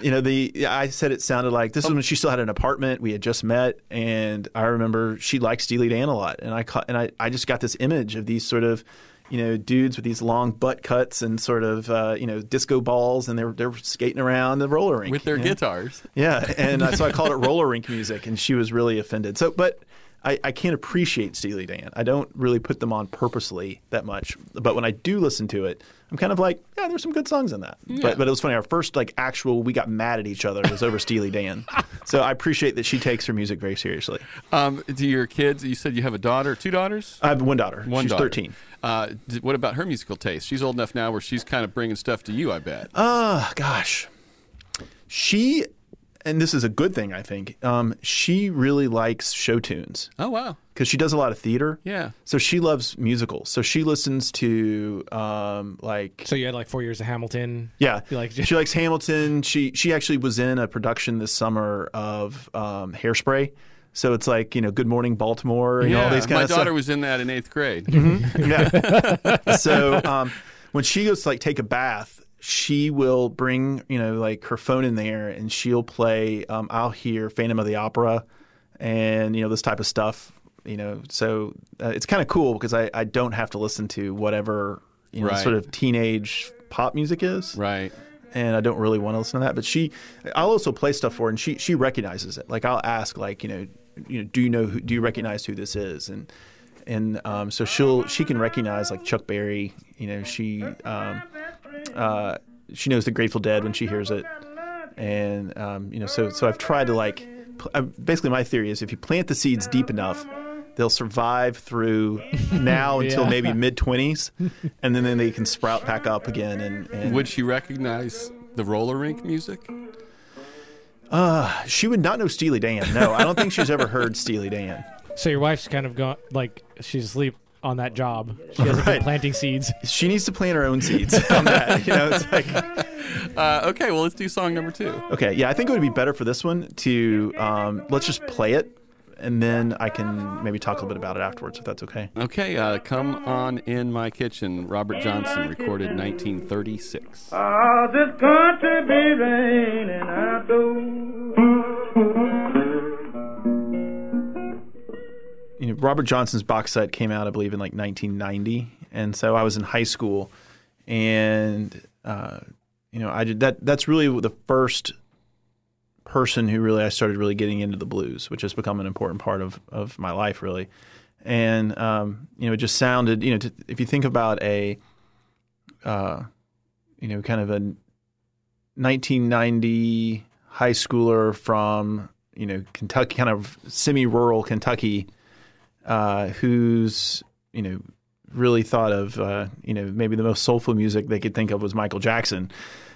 you know, the I said it sounded like this was when she still had an apartment. We had just met, and I remember she liked Steely Dan a lot, and I ca- and I, I just got this image of these sort of. You know, dudes with these long butt cuts and sort of uh, you know disco balls, and they're they're skating around the roller rink with their you know? guitars. Yeah, and uh, so I called it roller rink music, and she was really offended. So, but I, I can't appreciate Steely Dan. I don't really put them on purposely that much. But when I do listen to it, I'm kind of like, yeah, there's some good songs in that. But but it was funny. Our first like actual we got mad at each other was over Steely Dan. So I appreciate that she takes her music very seriously. Um, do your kids? You said you have a daughter, two daughters. I have one daughter. One She's daughter. 13. Uh, what about her musical taste? She's old enough now where she's kind of bringing stuff to you. I bet. Oh gosh, she, and this is a good thing, I think. Um, she really likes show tunes oh wow. because she does a lot of theater. Yeah. So she loves musicals. So she listens to um, like So you had like four years of Hamilton. yeah. You like- she likes Hamilton. She she actually was in a production this summer of um, Hairspray. So it's like you know, Good Morning Baltimore and all these kind My of daughter stuff. was in that in eighth grade. Yeah. so um, when she goes to like take a bath, she will bring you know like her phone in there and she'll play. Um, I'll hear Phantom of the Opera, and you know this type of stuff. You know, so uh, it's kind of cool because I, I don't have to listen to whatever you know Right. sort of teenage pop music is Right. and I don't really want to listen to that. But she, I'll also play stuff for her, and she she recognizes it. Like I'll ask, like you know, you know, do you know who, do you recognize who this is? And and um, so she'll she can recognize like Chuck Berry. You know, she um, uh, she knows the Grateful Dead when she hears it, and um, you know, so so I've tried to like pl- uh, basically my theory is if you plant the seeds deep enough. They'll survive through now until Yeah. maybe mid twenties, and then, then they can sprout back up again. And, and Would she recognize the roller rink music? She would not know Steely Dan. No, I don't think she's ever heard Steely Dan. So your wife's kind of gone like she's asleep on that job. She hasn't Right. been planting seeds. She needs to plant her own seeds on that. You know, it's like Uh, okay, well, let's do song number two. okay, yeah. I think it would be better for this one to um, let's just play it, and then I can maybe talk a little bit about it afterwards, if that's okay. Okay, uh, come on in my kitchen. Robert Johnson recorded 1936. Ah, this country be raining outdoors. You know, Robert Johnson's box set came out, I believe, in like 1990, and so I was in high school, and uh, you know, I did that. That's really the first person who really I started really getting into the blues, which has become an important part of of my life, really. And um, you know, it just sounded, you know, to, if you think about a, uh, you know, kind of a 1990 high schooler from you know Kentucky, kind of semi-rural Kentucky, uh, who's you know really thought of uh, you know maybe the most soulful music they could think of was Michael Jackson.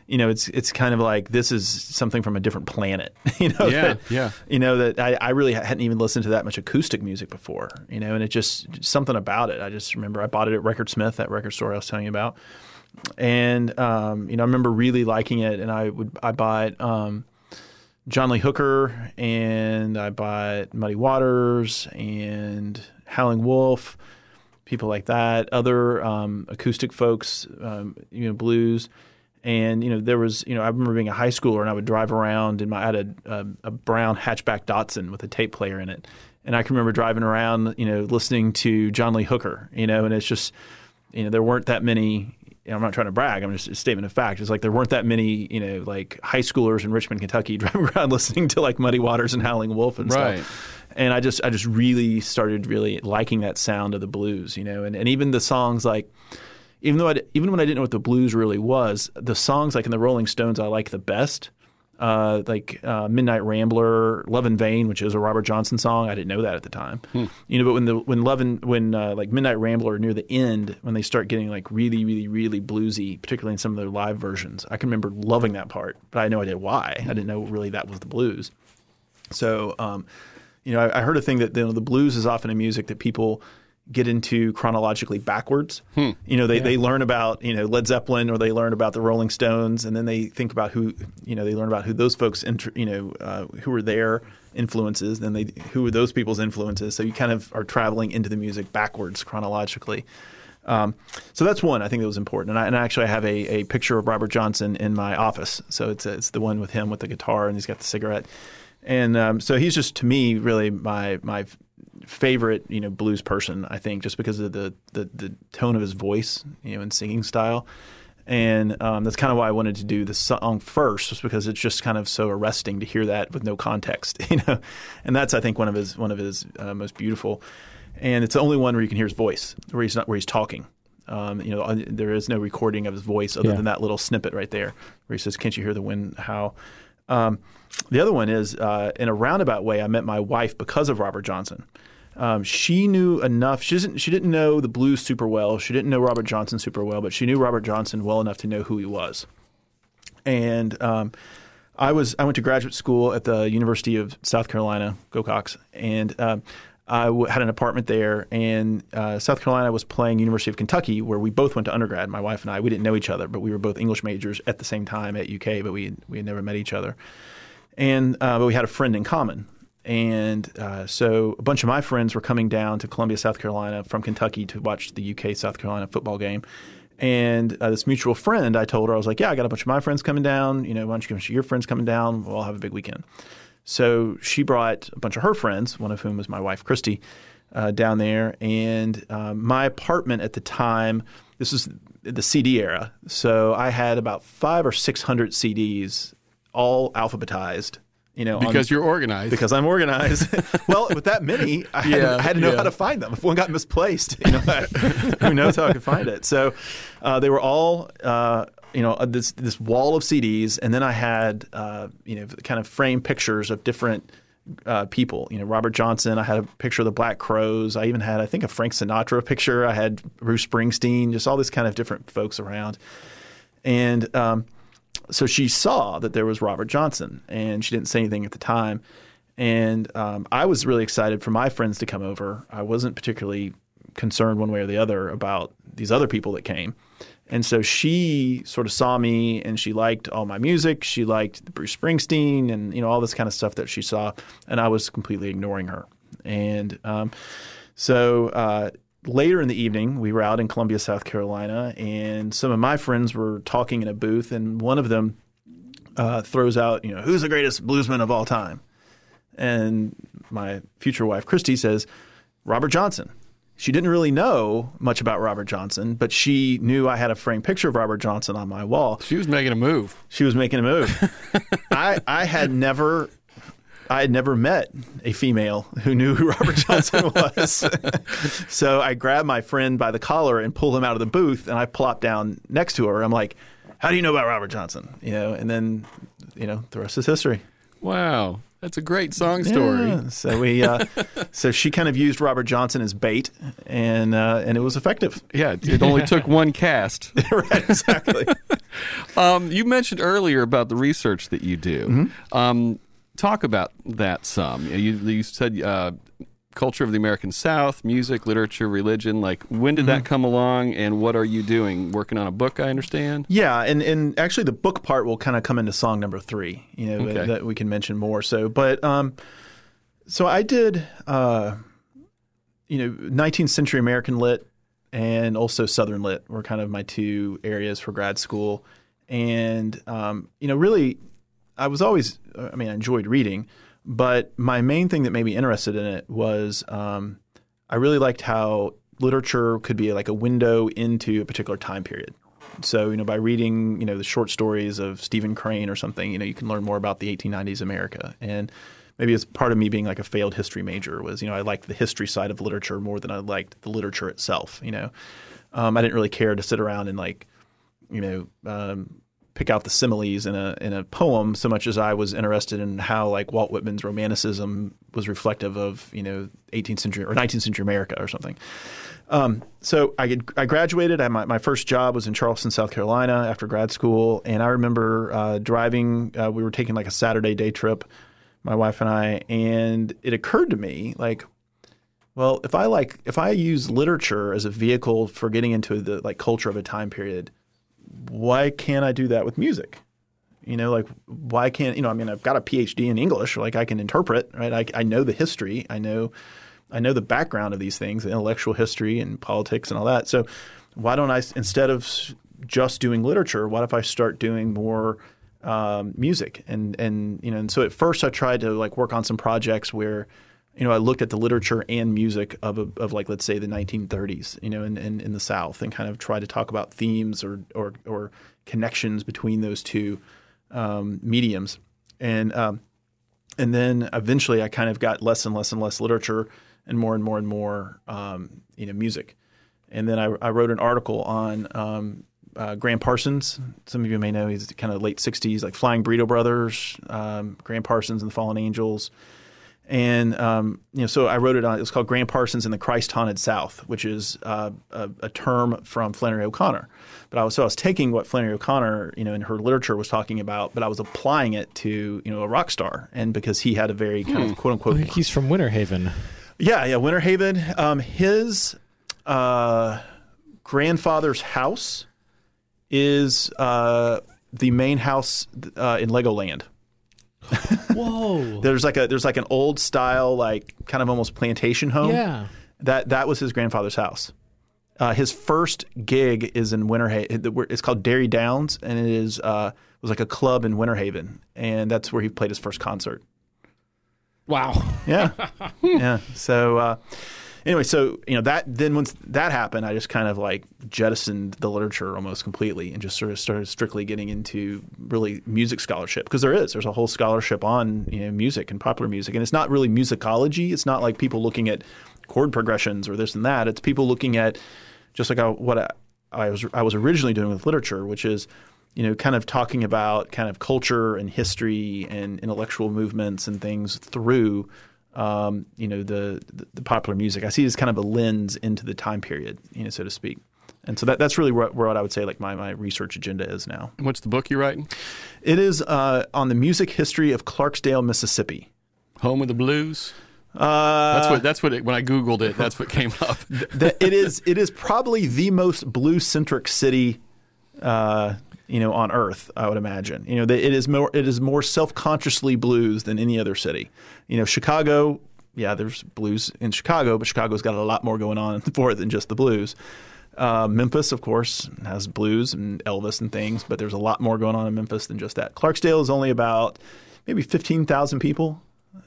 You know, it's it's kind of like this is something from a different planet. You know, Yeah, that, yeah. You know that I, I really hadn't even listened to that much acoustic music before. You know, and it just something about it. I just remember I bought it at Record Smith, that record store I was telling you about, and um, you know I remember really liking it. And I would I bought um, John Lee Hooker, and I bought Muddy Waters and Howling Wolf, people like that, other um, acoustic folks, um, you know, blues. And you know, there was you know, I remember being a high schooler, and I would drive around, and I had a, a, a brown hatchback Datsun with a tape player in it, and I can remember driving around, you know, listening to John Lee Hooker, you know, and it's just, you know, there weren't that many. You know, I'm not trying to brag. I'm just a statement of fact. It's like there weren't that many, you know, like high schoolers in Richmond, Kentucky, driving around listening to like Muddy Waters and Howling Wolf and Right. stuff. And I just, I just really started really liking that sound of the blues, you know, and, and even the songs like, even though I, even when I didn't know what the blues really was, the songs like in the Rolling Stones I like the best. Uh, like uh, Midnight Rambler, Love in Vain, which is a Robert Johnson song. I didn't know that at the time. You know, but when the when Love in, when uh, like Midnight Rambler near the end, when they start getting like really, really, really bluesy, particularly in some of their live versions, I can remember loving that part, but I had no idea why. I didn't know really that was the blues. So, um, you know, I, I heard a thing that you know, the blues is often a music that people get into chronologically backwards. You know, they, they learn about you know Led Zeppelin or they learn about the Rolling Stones, and then they think about who you know they learn about who those folks inter, you know uh, who were their influences, then they who were those people's influences. So you kind of are traveling into the music backwards chronologically. Um, so that's one I think that was important, and, I, and actually I have a, a picture of Robert Johnson in my office. So it's it's the one with him with the guitar, and he's got the cigarette, and um, so he's just to me really my my favorite you know blues person I think just because of the the, the tone of his voice you know and singing style, And um, that's kind of why I wanted to do the song first, just because it's just kind of so arresting to hear that with no context, you know. And that's I think one of his one of his uh, most beautiful. And it's the only one where you can hear his voice, where he's not where he's talking. Um, you know, uh, there is no recording of his voice other Yeah. than that little snippet right there, where he says, "Can't you hear the wind howl?" Um, the other one is, uh, in a roundabout way, I met my wife because of Robert Johnson. Um, she knew enough. She didn't. She didn't know the blues super well. She didn't know Robert Johnson super well, but she knew Robert Johnson well enough to know who he was. And um, I was. I went to graduate school at the University of South Carolina, Go Cox, and um, I w- had an apartment there. And uh, South Carolina was playing University of Kentucky, where we both went to undergrad. My wife and I. We didn't know each other, but we were both English majors at the same time at UK, but we we had never met each other and uh, but we had a friend in common. And uh, so a bunch of my friends were coming down to Columbia, South Carolina from Kentucky to watch the UK South Carolina football game. And uh, this mutual friend, I told her, I was like, Yeah, I got a bunch of my friends coming down. You know, why don't you come your friends coming down? We'll all have a big weekend. So she brought a bunch of her friends, one of whom was my wife, Christy, uh, down there. And um, my apartment at the time, this was the CD era. So I had about five or 600 CDs, all alphabetized. You know, on- Because you're organized. because I'm organized. well, with that many, I had, Yeah, to, I had to know yeah. how to find them. If one got misplaced, you know, who knows how I could find it? So uh, they were all, uh, you know, uh, this this wall of CDs, and then I had, uh, you know, kind of framed pictures of different. Uh, people, you know, Robert Johnson. I had a picture of the Black Crowes. I even had, I think, a Frank Sinatra picture. I had Bruce Springsteen. Just all these kind of different folks around. And um, so she saw that there was Robert Johnson, and she didn't say anything at the time. And um, I was really excited for my friends to come over. I wasn't particularly concerned one way or the other about these other people that came. And so she sort of saw me and she liked all my music. She liked Bruce Springsteen and you know all this kind of stuff that she saw, and I was completely ignoring her. And um, so uh, later in the evening, we were out in Columbia, South Carolina, and some of my friends were talking in a booth, and one of them uh, throws out, you know, who's the greatest bluesman of all time? And my future wife, Christy, says, Robert Johnson. She didn't really know much about Robert Johnson, but she knew I had a framed picture of Robert Johnson on my wall. she was making a move. She was making a move. I, I had never I had never met a female who knew who Robert Johnson was. so I grabbed my friend by the collar and pulled him out of the booth and I plopped down next to her. I'm like, How do you know about Robert Johnson? You know, and then, you know, the rest is history. Wow. That's a great song story. Yeah. So we, uh, so she kind of used Robert Johnson as bait, and uh, and it was effective. Yeah, it only took one cast. right, exactly. Um, you mentioned earlier about the research that you do. Mm-hmm. Um, talk about that some. You, you said uh, culture of the American South, music, literature, religion. Like, when did Mm-hmm. that come along, and what are you doing? Working on a book, I understand. Yeah, and, and actually the book part will kind of come into song number three, you know, Okay. that we can mention more. So, but um, so I did, uh, you know, 19th century American lit and also Southern lit were kind of my two areas for grad school, and um, you know, really, I was always, I mean, I enjoyed reading, but my main thing that made me interested in it was um, I really liked how literature could be like a window into a particular time period. So, you know, by reading, you know, the short stories of Stephen Crane or something, you know, you can learn more about the 1890s America. And maybe it's part of me being like a failed history major was, you know, I liked the history side of literature more than I liked the literature itself, you know. Um, I didn't really care to sit around and like, you know, um, pick out the similes in a in a poem so much as I was interested in how like Walt Whitman's romanticism was reflective of you know 18th century or 19th century America or something. Um, so I I graduated. I, my, my first job was in Charleston, South Carolina, after grad school, and I remember uh, driving. Uh, we were taking like a Saturday day trip, my wife and I, and it occurred to me like, well, if I like if I use literature as a vehicle for getting into the like culture of a time period, why can't I do that with music? You know, like why can't you know? I mean, I've got a PhD in English, like I can interpret, right? I, I know the history, I know, I know the background of these things, intellectual history and politics and all that. So, why don't I instead of just doing literature, what if I start doing more um, music? And and you know, and so at first I tried to like work on some projects where you know, I looked at the literature and music of of like let's say the 1930s, you know, in, in, in the South, and kind of try to talk about themes or or, or connections between those two um, mediums, and um, and then eventually I kind of got less and less and less literature and more and more and more um, you know music, and then I, I wrote an article on um, uh, Gram Parsons. Some of you may know he's kind of late '60s, like Flying Burrito Brothers, um, Gram Parsons and the Fallen Angels. And um, you know, so I wrote it on. It was called Gram Parsons in the Christ Haunted South, which is uh, a, a, term from Flannery O'Connor. But I was so I was taking what Flannery O'Connor, you know, in her literature was talking about, but I was applying it to you know a rock star, and because he had a very kind Hmm. of quote unquote. He's from Winter Haven. Yeah, yeah, Winter Haven. Um, his uh, grandfather's house is uh, the main house uh, in Legoland. Whoa. There's like a there's like an old style like kind of almost plantation home. yeah. That that was his grandfather's house. Uh, his first gig is in Winter Haven. It's called Derry Downs, and it is uh, was like a club in Winter Haven, and that's where he played his first concert. Wow. Yeah, yeah. So uh, anyway, so you know that then once that happened, I just kind of like jettisoned the literature almost completely and just sort of started strictly getting into really music scholarship because there is there's a whole scholarship on you know music and popular music, and it's not really musicology. It's not like people looking at chord progressions or this and that. It's people looking at just like I, what I, I was I was originally doing with literature, which is you know, kind of talking about kind of culture and history and intellectual movements and things through, um, you know, the, the the popular music. I see it as kind of a lens into the time period, you know, so to speak. And so that, that's really where what I would say like my, my research agenda is now. What's the book you're writing? It is uh, on the music history of Clarksdale, Mississippi. Home of the Blues. Uh, That's what. That's what. It, when I googled it, that's what came up. it is it is probably the most blue centric city uh, you know on earth I would imagine. You know it is more it is more self consciously blues than any other city. You know Chicago yeah there's blues in Chicago but Chicago's got a lot more going on for it than just the blues. Uh, Memphis of course has blues and Elvis and things but there's a lot more going on in Memphis than just that. Clarksdale is only about maybe 15,000 people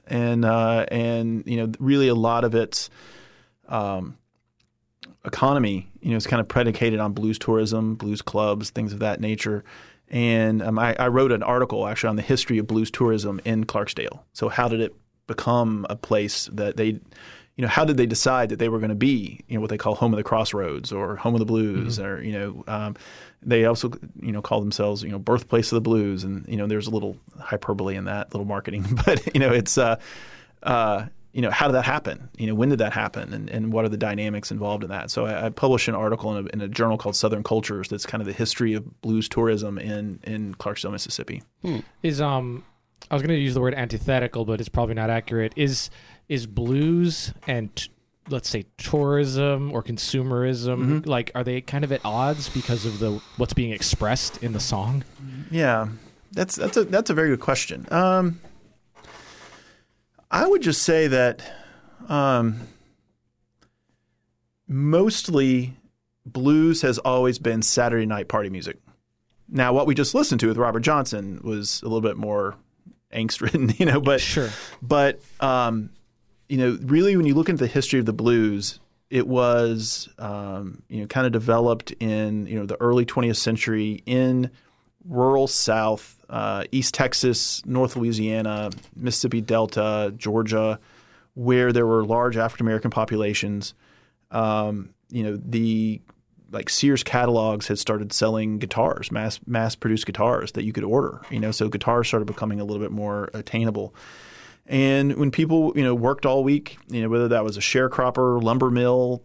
and uh, and you know really a lot of it's economy, you know, is kind of predicated on blues tourism, blues clubs, things of that nature. And um, I, I wrote an article actually on the history of blues tourism in Clarksdale. So how did it become a place that they, you know, how did they decide that they were going to be, you know, what they call home of the crossroads or home of the blues, or you know, um, they also, you know, call themselves, you know, birthplace of the blues, and you know, there's a little hyperbole in that, little marketing, but you know, it's. Uh, uh, you know, how did that happen? You know, when did that happen, and, and what are the dynamics involved in that? So I, I published an article in a, in a journal called Southern Cultures that's kind of the history of blues tourism in in Clarksville, Mississippi. Is um I was going to use the word antithetical, but it's probably not accurate. Is is blues and t- let's say tourism or consumerism like are they kind of at odds because of the what's being expressed in the song? Yeah, that's that's a that's a very good question. Um, I would just say that um, mostly blues has always been Saturday night party music. Now, what we just listened to with Robert Johnson was a little bit more angst ridden, you know, but Sure. but um, you know, really, when you look into the history of the blues, it was um, you know kind of developed in you know the early 20th century in rural South, uh, East Texas, North Louisiana, Mississippi Delta, Georgia, where there were large African American populations. Um, you know, the like Sears catalogs had started selling guitars, mass mass produced guitars that you could order. You know, so guitars started becoming a little bit more attainable. And when people, you know, worked all week, you know, whether that was a sharecropper, lumber mill,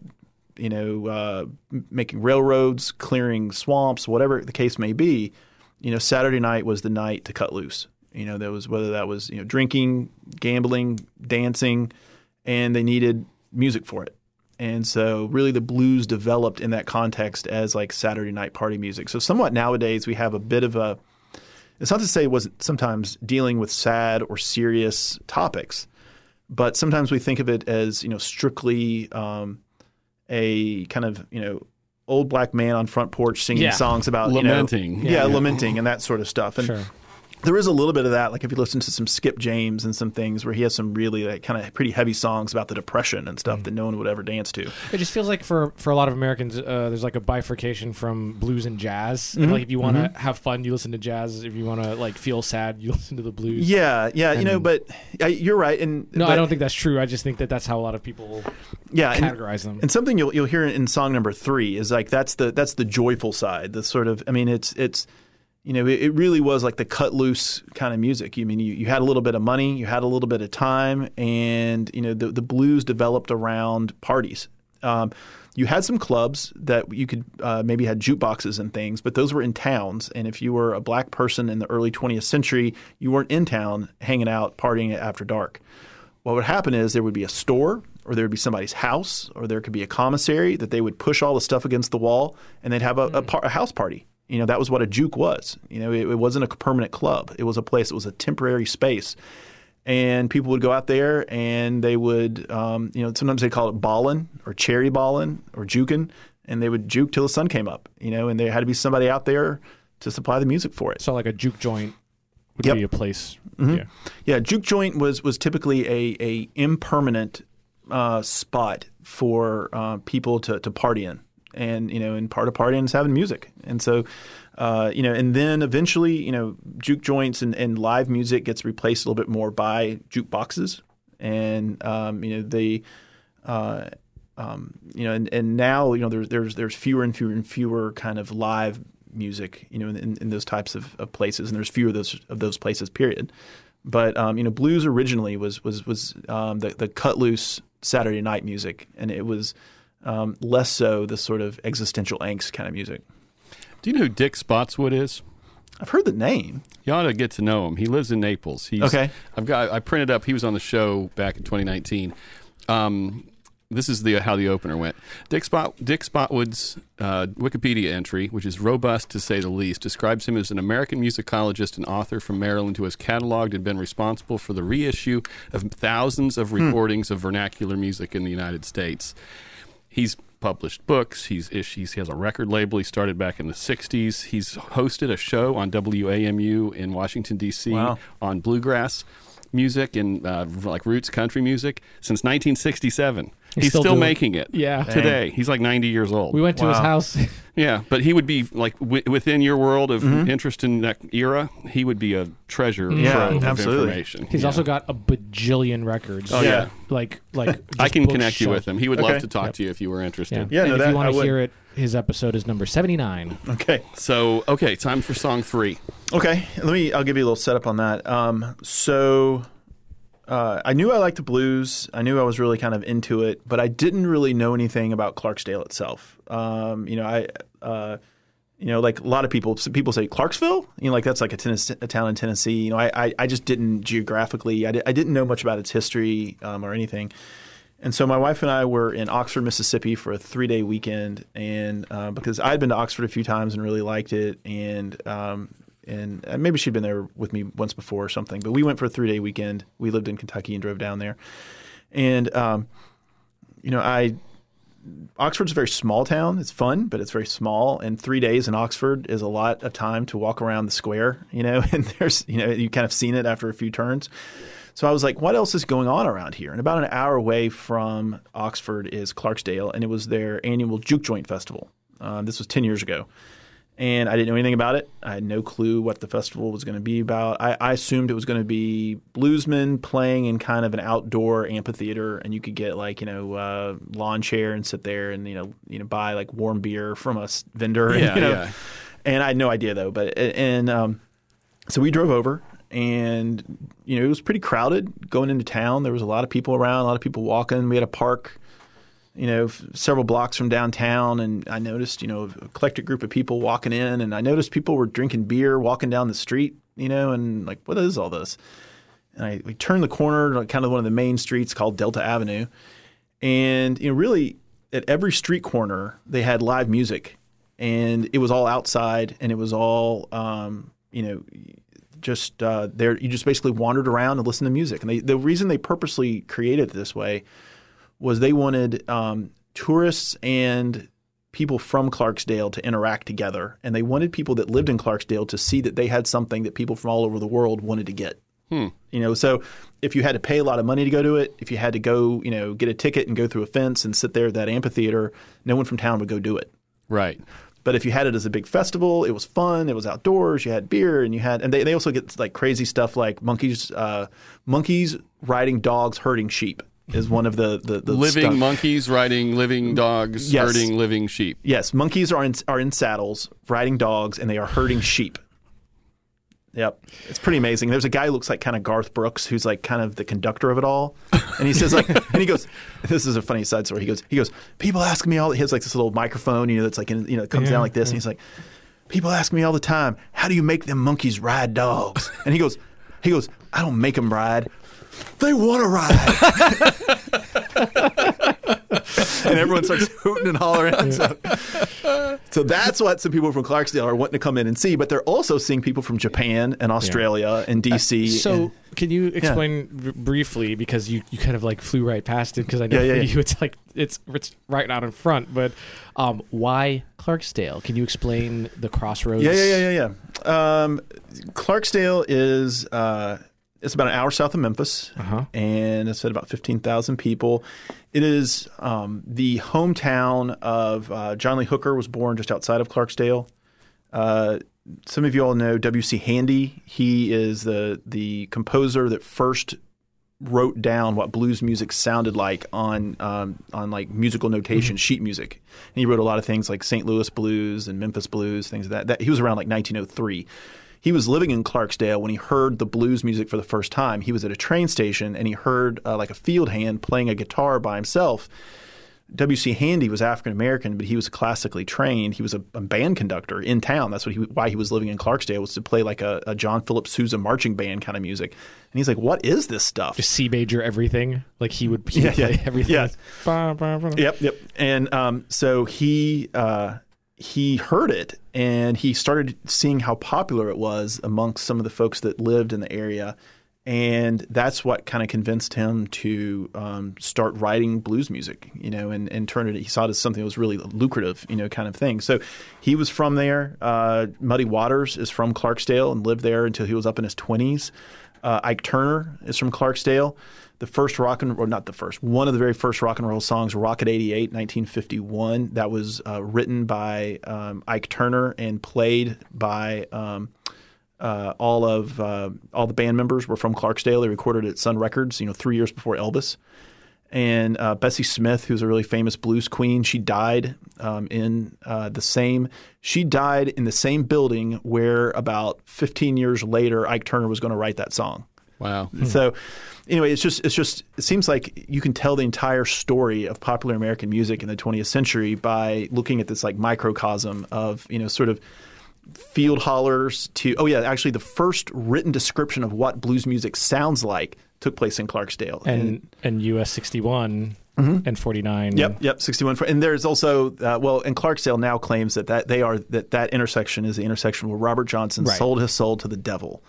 you know, uh, making railroads, clearing swamps, whatever the case may be, you know, Saturday night was the night to cut loose. You know, there was whether that was you know drinking, gambling, dancing, and they needed music for it. And so, really, the blues developed in that context as like Saturday night party music. So, somewhat nowadays, we have a bit of a. It's not to say it wasn't sometimes dealing with sad or serious topics, but sometimes we think of it as you know strictly um, a kind of you know old black man on front porch singing Yeah. songs about you know- Lamenting. yeah, lamenting and that sort of stuff. And Sure. There is a little bit of that. Like if you listen to some Skip James and some things where he has some really like kind of pretty heavy songs about the depression and stuff that no one would ever dance to. It just feels like for for a lot of Americans, uh, there's like a bifurcation from blues and jazz. Mm-hmm. And like if you want to have fun, you listen to jazz. If you want to like feel sad, you listen to the blues. Yeah, yeah, you know, but uh, you're right. And No, but- I don't think that's true. I just think that that's how a lot of people yeah, and- categorize them. And something you'll you'll hear in song number three is like that's the that's the joyful side. The sort of I mean it's it's you know it, it really was like the cut loose kind of music. You mean you, you had a little bit of money, you had a little bit of time, and you know the the blues developed around parties. Um, you had some clubs that you could uh, maybe had jukeboxes and things, but those were in towns. And if you were a black person in the early 20th century, you weren't in town hanging out partying after dark what would happen is there would be a store or there would be somebody's house or there could be a commissary that they would push all the stuff against the wall and they'd have a, a, par- a house party. You know, that was what a juke was. You know, it, it wasn't a permanent club. It was a place, it was a temporary space. And people would go out there and they would, um, you know, sometimes they call it ballin' or cherry ballin' or juking, and they would juke till the sun came up, you know, and there had to be somebody out there to supply the music for it. so like a juke joint would Yep. be a place. Mm-hmm. Yeah. Yeah, juke joint was was typically a a impermanent uh, spot for uh, people to to party in, and you know, and part of partying is having music, and so. Uh, you know, and then eventually, you know, juke joints and, and live music gets replaced a little bit more by jukeboxes, and um, you know they, uh, um, you know, and, and now you know there's there's there's fewer and fewer and fewer kind of live music, you know, in, in those types of, of places, and there's fewer of those of those places. Period. But um, you know, blues originally was was was um, the the cut loose Saturday night music, and it was um, less so the sort of existential angst kind of music. Do you know who Dick Spotswood is? I've heard the name. You ought to get to know him. He lives in Naples. He's, Okay. I've got. I printed up. He was on the show back in 2019. Um, this is the how the opener went. Dick Spot Dick Spotswood's uh, Wikipedia entry, which is robust to say the least, describes him as an American musicologist and author from Maryland who has cataloged and been responsible for the reissue of thousands of recordings of vernacular music in the United States. He's published books. He's, he's he has a record label. He started back in the '60s. He's hosted a show on WAMU in Washington D.C. Wow. on bluegrass music and uh, like roots country music since 1967. He's, still still, making it. Yeah. today he's like 90 years old. We went to his house. yeah, but he would be like w- within your world of Mm-hmm. interest in that era. He would be a treasure Yeah, trove of absolutely. information. He's Yeah. also got a bajillion records. Oh, yeah. Like like I can books connect you with him. He would Okay. love to talk Yep. to you if you were interested. Yeah, and no, if that- you want I to would. hear it, his episode is number 79. Okay. So okay, time for song three. Okay, let me. I'll give you a little setup on that. Um, so, uh, I knew I liked the blues. I knew I was really kind of into it, but I didn't really know anything about Clarksdale itself. Um, you know, I, uh, you know, like a lot of people, people say Clarksville. You know, like that's like a, Tennessee, a town in Tennessee. You know, I, I, I just didn't geographically. I, di- I didn't know much about its history um, or anything. And so my wife and I were in Oxford, Mississippi for a three day weekend, and uh, because I had been to Oxford a few times and really liked it, and um, and uh, maybe she'd been there with me once before or something, but we went for a three day weekend. We lived in Kentucky and drove down there, and um, you know I. Oxford's a very small town. It's fun, but it's very small. And three days in Oxford is a lot of time to walk around the square, you know. And there's, you know, you kind of seen it after a few turns. So I was like, what else is going on around here? And about an hour away from Oxford is Clarksdale, and it was their annual Juke Joint Festival. Um, this was 10 years ago. And I didn't know anything about it. I had no clue what the festival was going to be about. I, I assumed it was going to be bluesmen playing in kind of an outdoor amphitheater, and you could get like you know uh, lawn chair and sit there and you know you know buy like warm beer from a vendor. and, Yeah, you know, yeah. And I had no idea though. But and um, so we drove over, and you know it was pretty crowded going into town. There was a lot of people around, a lot of people walking. We had a park, you know, f- several blocks from downtown, and I noticed you know a eclectic group of people walking in, and I noticed people were drinking beer, walking down the street, you know, and like what is all this? And I we turned the corner, like kind of one of the main streets called Delta Avenue, and you know really at every street corner they had live music, and it was all outside, and it was all um, you know just uh, there. You just basically wandered around and listened to music. And they, the reason they purposely created it this way was they wanted um, tourists and people from Clarksdale to interact together, and they wanted people that lived in Clarksdale to see that they had something that people from all over the world wanted to get. You know, so if you had to pay a lot of money to go to it, if you had to go, you know, get a ticket and go through a fence and sit there at that amphitheater, no one from town would go do it. Right. But if you had it as a big festival, it was fun. It was outdoors. You had beer, and you had, and they, they also get like crazy stuff like monkeys, uh, monkeys riding dogs, herding sheep is one of the the, the living stunt- monkeys riding living dogs, Yes. herding living sheep. Yes, monkeys are in are in saddles, riding dogs, and they are herding sheep. Yep, it's pretty amazing. There's a guy who looks like kind of Garth Brooks, who's like kind of the conductor of it all, and he says like, and he goes, "This is a funny side story." He goes, "He goes, people ask me all." He has like this little microphone, you know, that's like in, you know, it comes down like this, and he's like, "People ask me all the time, how do you make them monkeys ride dogs?" And he goes, he goes, "I don't make them ride." They want to ride. and everyone starts hooting and hollering. So, so that's what some people from Clarksdale are wanting to come in and see. But they're also seeing people from Japan and Australia and DC. So, and- can you explain r- briefly because you, you kind of like flew right past it because I know Yeah, yeah, for yeah. you it's like it's it's right out in front, but um, why Clarksdale? Can you explain the crossroads? yeah, yeah, yeah, yeah, yeah. Um, Clarksdale is uh, it's about an hour south of Memphis, Uh-huh. and it's at about fifteen thousand people. It is um, the hometown of uh, John Lee Hooker. Was born just outside of Clarksdale. Uh, some of you all know W.C. Handy. He is the the composer that first wrote down what blues music sounded like on um, on like musical notation, sheet music. And he wrote a lot of things like St. Louis blues and Memphis blues, things of that. that. He was around like 1903. He was living in Clarksdale when he heard the blues music for the first time. He was at a train station and he heard uh, like a field hand playing a guitar by himself. W.C. Handy was African American, but he was classically trained. He was a, a band conductor in town. That's what he, why he was living in Clarksdale was to play like a, a John Philip Sousa marching band kind of music. And he's like, "What is this stuff?" Just C major everything. Like he would, he Yeah, play yeah. everything. Yeah. Ba, ba, ba. Yep, yep. And um, so he uh, he heard it, and he started seeing how popular it was amongst some of the folks that lived in the area, and that's what kind of convinced him to um, start writing blues music, you know, and, and turn it. He saw it as something that was really lucrative, you know, kind of thing. So he was from there. Uh, Muddy Waters is from Clarksdale and lived there until he was up in his twenties. Uh, Ike Turner is from Clarksdale. The first rock and or not the first, one of the very first rock and roll songs, Rocket 88, 1951. That was uh, written by um, Ike Turner and played by um, uh, all of uh, all the band members were from Clarksdale. They recorded it at Sun Records, you know, three years before Elvis. And uh, Bessie Smith, who's a really famous blues queen, she died um, in uh, the same. She died in the same building where about 15 years later Ike Turner was going to write that song. Wow. So, anyway, it's just it's just it seems like you can tell the entire story of popular American music in the 20th century by looking at this like microcosm of you know sort of field hollers to oh yeah actually the first written description of what blues music sounds like took place in Clarksdale And and US sixty one and forty nine. Yep, yep, sixty-one. And there's also uh, well, and Clarksdale now claims that, that they are that that intersection is the intersection where Robert Johnson Right. sold his soul to the devil,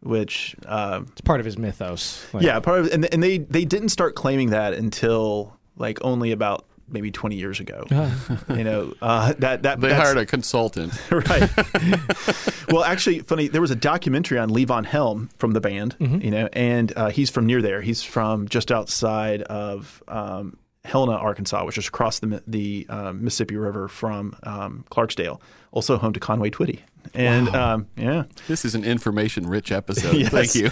which uh, It's part of his mythos. Like, yeah, part of, and and they they didn't start claiming that until like only about maybe 20 years ago. you know, uh, that that They hired a consultant. right. well, actually, funny. There was a documentary on Levon Helm from the band, you know, and uh, he's from near there. He's from just outside of um, Helena, Arkansas, which is across the the um, Mississippi River from um, Clarksdale. Also home to Conway Twitty, and um, yeah, This is an information-rich episode. Yes. Thank you.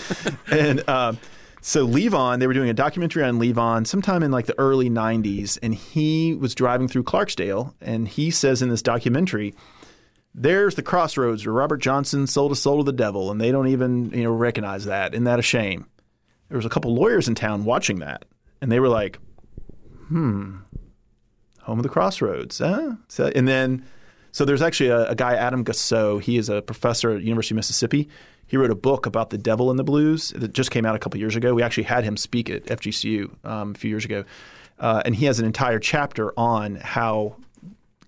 and um, so Levon, they were doing a documentary on Levon sometime in like the early 90s, and he was driving through Clarksdale, and he says in this documentary, there's the crossroads where Robert Johnson sold his soul to the devil, and they don't even you know recognize that. Isn't that a shame? There was a couple lawyers in town watching that, and they were like, "Hmm, home of the crossroads." Huh? So, and then, so there's actually a, a guy, Adam Gussow. He is a professor at University of Mississippi. He wrote a book about the devil in the blues that just came out a couple years ago. We actually had him speak at FGCU um, a few years ago, uh, and he has an entire chapter on how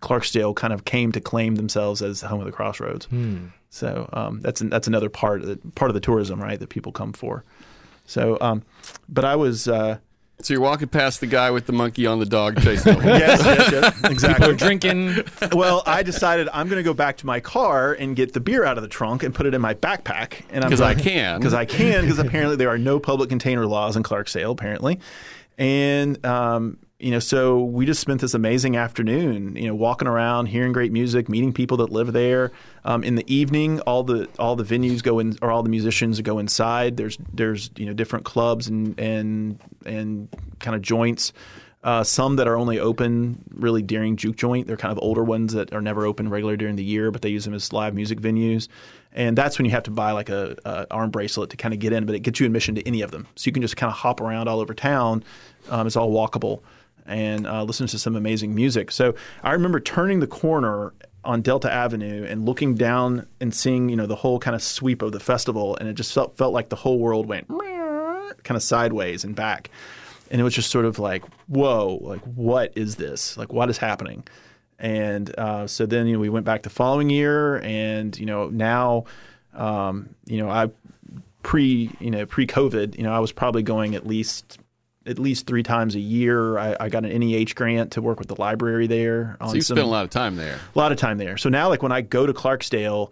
Clarksdale kind of came to claim themselves as the home of the crossroads. So um, that's that's another part of the, part of the tourism, right? That people come for. So, um, but I was uh, So you're walking past the guy with the monkey on the dog chasing him. yes, yes, yes, exactly. We're drinking. well, I decided I'm going to go back to my car and get the beer out of the trunk and put it in my backpack. And I'm 'Cause I like- can. Because I can. Because apparently there are no public container laws in Clarksdale. Apparently, and um, you know, so we just spent this amazing afternoon, you know, walking around, hearing great music, meeting people that live there. Um, in the evening, all the all the venues go in, or all the musicians go inside. There's there's you know different clubs and and and kind of joints. Uh, some that are only open really during juke joint. They're kind of older ones that are never open regular during the year, but they use them as live music venues. And that's when you have to buy like a, a arm bracelet to kind of get in, but it gets you admission to any of them. So you can just kind of hop around all over town. Um, it's all walkable and uh, to some amazing music. So I remember turning the corner on Delta Avenue and looking down and seeing you know the whole kind of sweep of the festival, and it just felt felt like the whole world went kind of sideways and back. And it was just sort of like, whoa, like what is this? Like what is happening? And uh, so then you know we went back the following year, and you know now, um, you know I pre you know pre COVID, you know I was probably going at least at least three times a year. I, I got an NEH grant to work with the library there. On So you some- spent a lot of time there. a lot of time there. So now, like when I go to Clarksdale,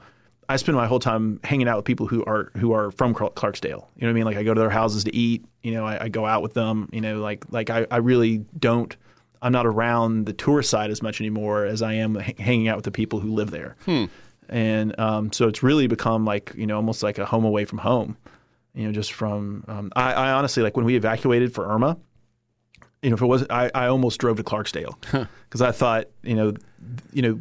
I spend my whole time hanging out with people who are who are from Clarksdale. You know what I mean? Like I go to their houses to eat. You know, I, I go out with them. You know, like like I, I really don't. I'm not around the tourist side as much anymore as I am h- hanging out with the people who live there. And um, so it's really become like you know almost like a home away from home. You know, just from um, I, I honestly like when we evacuated for Irma. You know, if it wasn't, I, I almost drove to Clarksdale because I thought, you know, you know,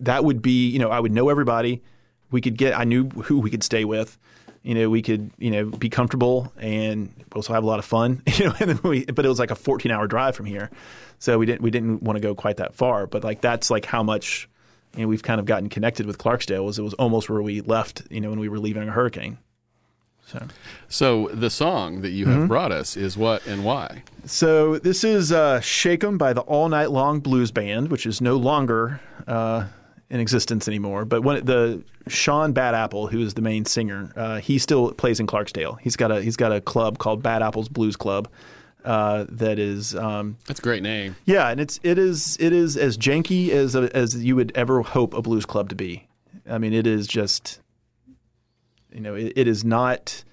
that would be, you know, I would know everybody. We could get, I knew who we could stay with. You know, we could, you know, be comfortable and also have a lot of fun. You know, and then we, but it was like a 14 hour drive from here, so we didn't, we didn't want to go quite that far. But like that's like how much, you know, we've kind of gotten connected with Clarksdale. Was it was almost where we left, you know, when we were leaving a hurricane. So. So the song that you Mm-hmm. have brought us is what and why? So this is uh, "Shake 'Em" by the All Night Long Blues Band, which is no longer uh, in existence anymore. But when the Sean Bad Apple, who is the main singer, uh, he still plays in Clarksdale. He's got a he's got a club called Bad Apple's Blues Club. Uh, that is, um, That's a great name. yeah, and it's it is it is as janky as a, as you would ever hope a blues club to be. I mean, it is just, you know, it, it is not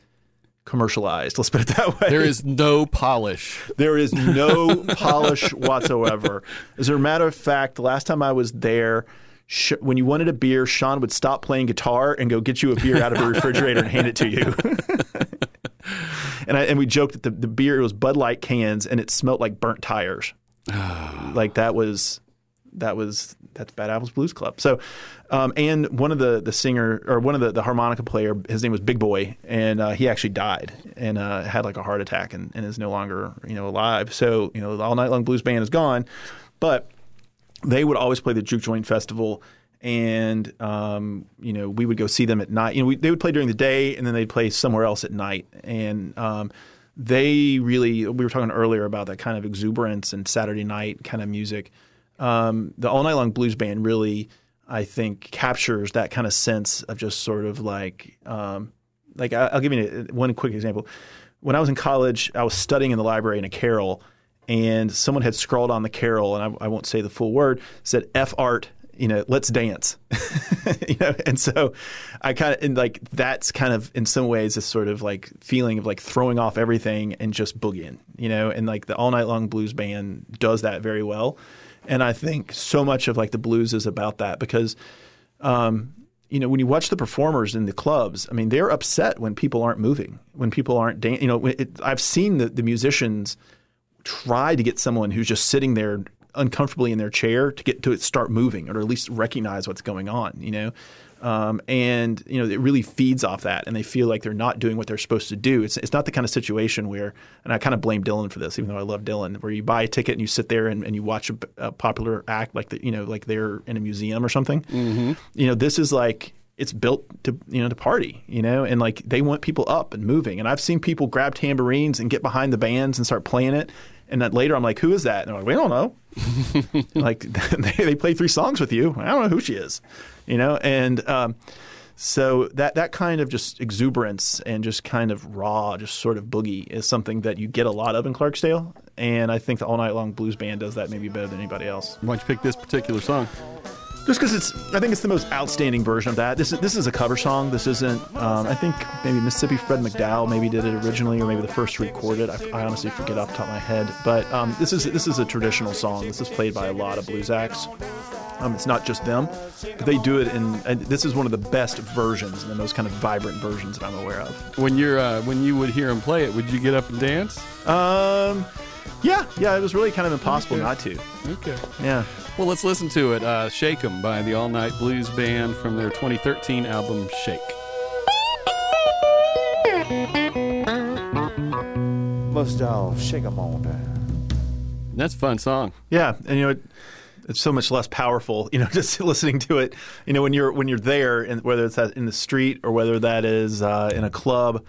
commercialized. Let's put it that way. There is no polish. There is no polish whatsoever. As a matter of fact, the last time I was there, sh- when you wanted a beer, Sean would stop playing guitar and go get you a beer out of a refrigerator and hand it to you. and I, and we joked that the, the beer it was Bud Light cans and it smelled like burnt tires. like that was that was that's Bad Apples Blues Club. So, um, and one of the the singer or one of the, the harmonica player, his name was Big Boy, and uh, he actually died and uh, had like a heart attack and, and is no longer you know alive. So you know the All Night Long Blues Band is gone, but they would always play the Juke Joint Festival. And um, you know we would go see them at night. You know we, they would play during the day, and then they'd play somewhere else at night. And um, they really we were talking earlier about that kind of exuberance and Saturday night kind of music. Um, the All Night Long Blues Band really, I think, captures that kind of sense of just sort of like, um, like I- I'll give you one quick example. When I was in college, I was studying in the library in a carol, and someone had scrawled on the carol, and I, I won't say the full word, said "F art." You know, let's dance. you know, and so I kind of like that's kind of in some ways this sort of like feeling of like throwing off everything and just boogieing. You know, and like the All Night Long Blues Band does that very well. And I think so much of like the blues is about that because, um, you know, when you watch the performers in the clubs, I mean, they're upset when people aren't moving, when people aren't dancing. You know, it, I've seen the, the musicians try to get someone who's just sitting there uncomfortably in their chair to get to start moving or at least recognize what's going on. You know. Um, and you know it really feeds off that, and they feel like they're not doing what they're supposed to do. It's it's not the kind of situation where, and I kind of blame Dylan for this, even though I love Dylan, where you buy a ticket and you sit there and, and you watch a, a popular act like the, you know like they're in a museum or something. Mm-hmm. You know this is like it's built to you know to party, you know, and like they want people up and moving. And I've seen people grab tambourines and get behind the bands and start playing it. And then later I'm like, who is that? And they're like, we don't know. like they, they play three songs with you. I don't know who she is, you know. And um, So that that kind of just exuberance and just kind of raw, just sort of boogie is something that you get a lot of in Clarksdale, and I think the All Night Long Blues Band does that maybe better than anybody else. Why'd you pick this particular song? Just because it's, I think it's the most outstanding version of that. This is this is a cover song. This isn't. Um, I think maybe Mississippi Fred McDowell maybe did it originally, or maybe the first to record it. I, I honestly forget off the top of my head. But um, this is this is a traditional song. This is played by a lot of blues acts. Um, it's not just them, but they do it in. And this is one of the best versions and the most kind of vibrant versions that I'm aware of. When you're uh, when you would hear him play it, would you get up and dance? Um, yeah, yeah, it was really kind of impossible Okay. not to. Okay. Yeah. Well, let's listen to it. Uh, Shake 'em by the All Night Blues Band from their 2013 album Shake. Must y'all shake 'em on down. That's a fun song. Yeah, and you know, it, it's so much less powerful. You know, just listening to it. You know, when you're when you're there, and whether it's in the street or whether that is uh, in a club,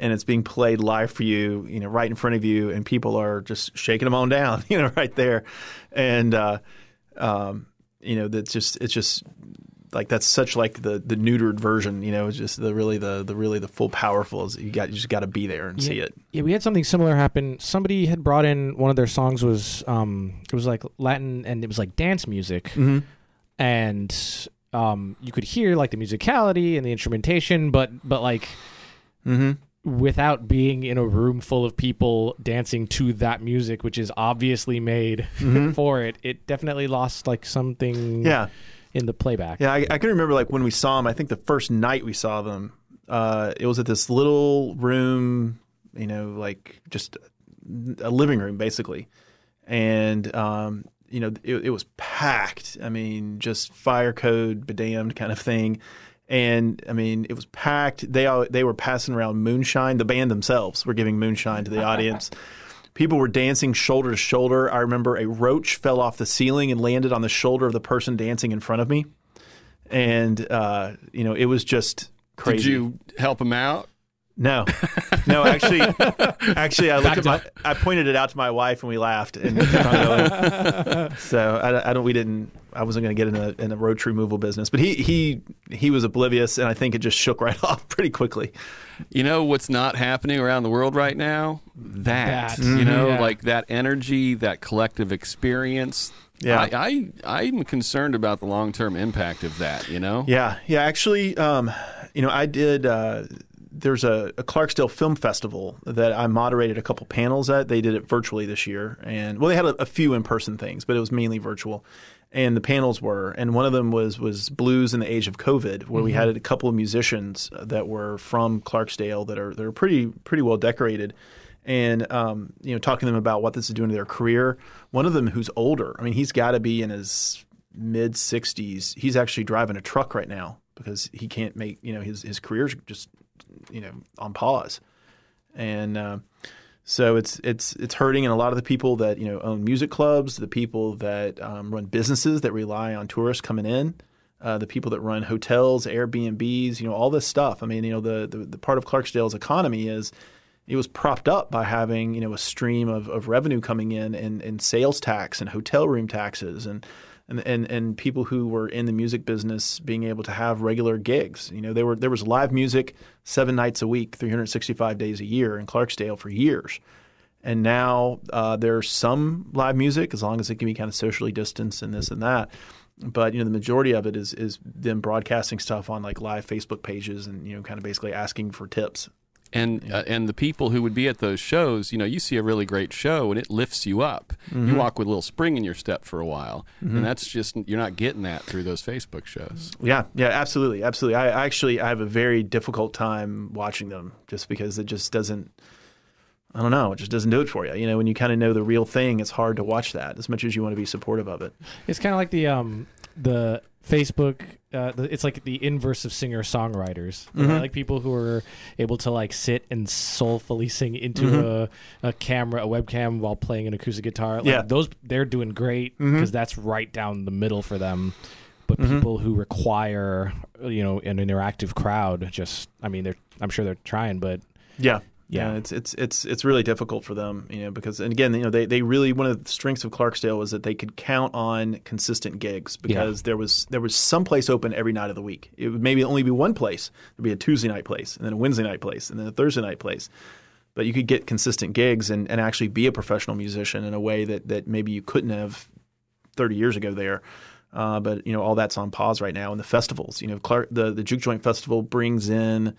and it's being played live for you, you know, right in front of you, and people are just shaking them on down, you know, right there, and uh, um, you know, that's just it's just like that's such like the the neutered version. You know, it's just the really the the really the full powerful is you got you just got to be there and see it. Yeah, we had something similar happen. Somebody had brought in one of their songs was um it was like Latin and it was like dance music. Mm-hmm. And um you could hear like the musicality and the instrumentation but but like Mm-hmm. Without being in a room full of people dancing to that music which is obviously made for it, it definitely lost like something Yeah. in the playback. Yeah, I, I can remember like when we saw them. I think the first night we saw them, uh, it was at this little room, you know, like just a living room basically, and um, you know, it, it was packed. I mean, just fire code, bedamned kind of thing. And I mean, it was packed. They all, they were passing around moonshine. The band themselves were giving moonshine to the audience. People were dancing shoulder to shoulder. I remember a roach fell off the ceiling and landed on the shoulder of the person dancing in front of me, and uh, you know it was just crazy. Did you help him out? No, no. Actually, actually, I looked at my, I pointed it out to my wife and we laughed and kept on going. so I, I don't. We didn't. I wasn't going to get in a in a roach removal business, but he he he was oblivious, and I think it just shook right off pretty quickly. You know what's not happening around the world right now? That. That. You know, Yeah. like that energy, that collective experience. Yeah. I, I I'm concerned about the long term impact of that, you know? Yeah, yeah. Actually, um, you know, I did. Uh, there's a, a Clarksdale Film Festival that I moderated a couple panels at. They did it virtually this year, and well, they had a, a few in person things, but it was mainly virtual. And the panels were, and one of them was was blues in the age of COVID, where we had a couple of musicians that were from Clarksdale that are that are pretty pretty well decorated, and um, you know, talking to them about what this is doing to their career. One of them who's older, I mean, he's got to be in his mid 60s. He's actually driving a truck right now because he can't make, you know, his, his career's just, you know, on pause. And uh, so it's it's it's hurting, and a lot of the people that you know own music clubs, the people that um, run businesses that rely on tourists coming in, uh, the people that run hotels, Airbnbs, you know, all this stuff. I mean, you know, the the, the part of Clarksdale's economy is it was propped up by having you know a stream of, of revenue coming in and, and sales tax and hotel room taxes and, and and and people who were in the music business being able to have regular gigs. You know, there were there was live music seven nights a week, 365 days a year in Clarksdale for years. And now uh, there's some live music as long as it can be kind of socially distanced and this and that. But you know the majority of it is is them broadcasting stuff on like live Facebook pages and you know kind of basically asking for tips. And uh, and the people who would be at those shows, you know, you see a really great show and it lifts you up. Mm-hmm. You walk with a little spring in your step for a while, and that's just you're not getting that through those Facebook shows. Yeah, yeah, absolutely, absolutely. I, I actually I have a very difficult time watching them just because it just doesn't. I don't know. It just doesn't do it for you. You know, when you kind of know the real thing, it's hard to watch that as much as you want to be supportive of it. It's kind of like the um the Facebook. Uh, it's like the inverse of singer songwriters. Mm-hmm. Like people who are able to like sit and soulfully sing into Mm-hmm. a, a camera, a webcam, while playing an acoustic guitar. Like Yeah. Mm-hmm. those they're doing great because that's right down the middle for them. But people who require you know an interactive crowd, just I mean they're I'm sure they're trying, but Yeah, Know, Yeah. it's it's it's it's really difficult for them, you know, because and again, you know, they, they really one of the strengths of Clarksdale was that they could count on consistent gigs because there was there was some place open every night of the week. It would maybe only be one place. There'd be a Tuesday night place, and then a Wednesday night place, and then a Thursday night place. But you could get consistent gigs and, and actually be a professional musician in a way that, that maybe you couldn't have 30 years ago there. Uh, but you know all that's on pause right now. And the festivals, you know, Clark, the the Juke Joint Festival brings in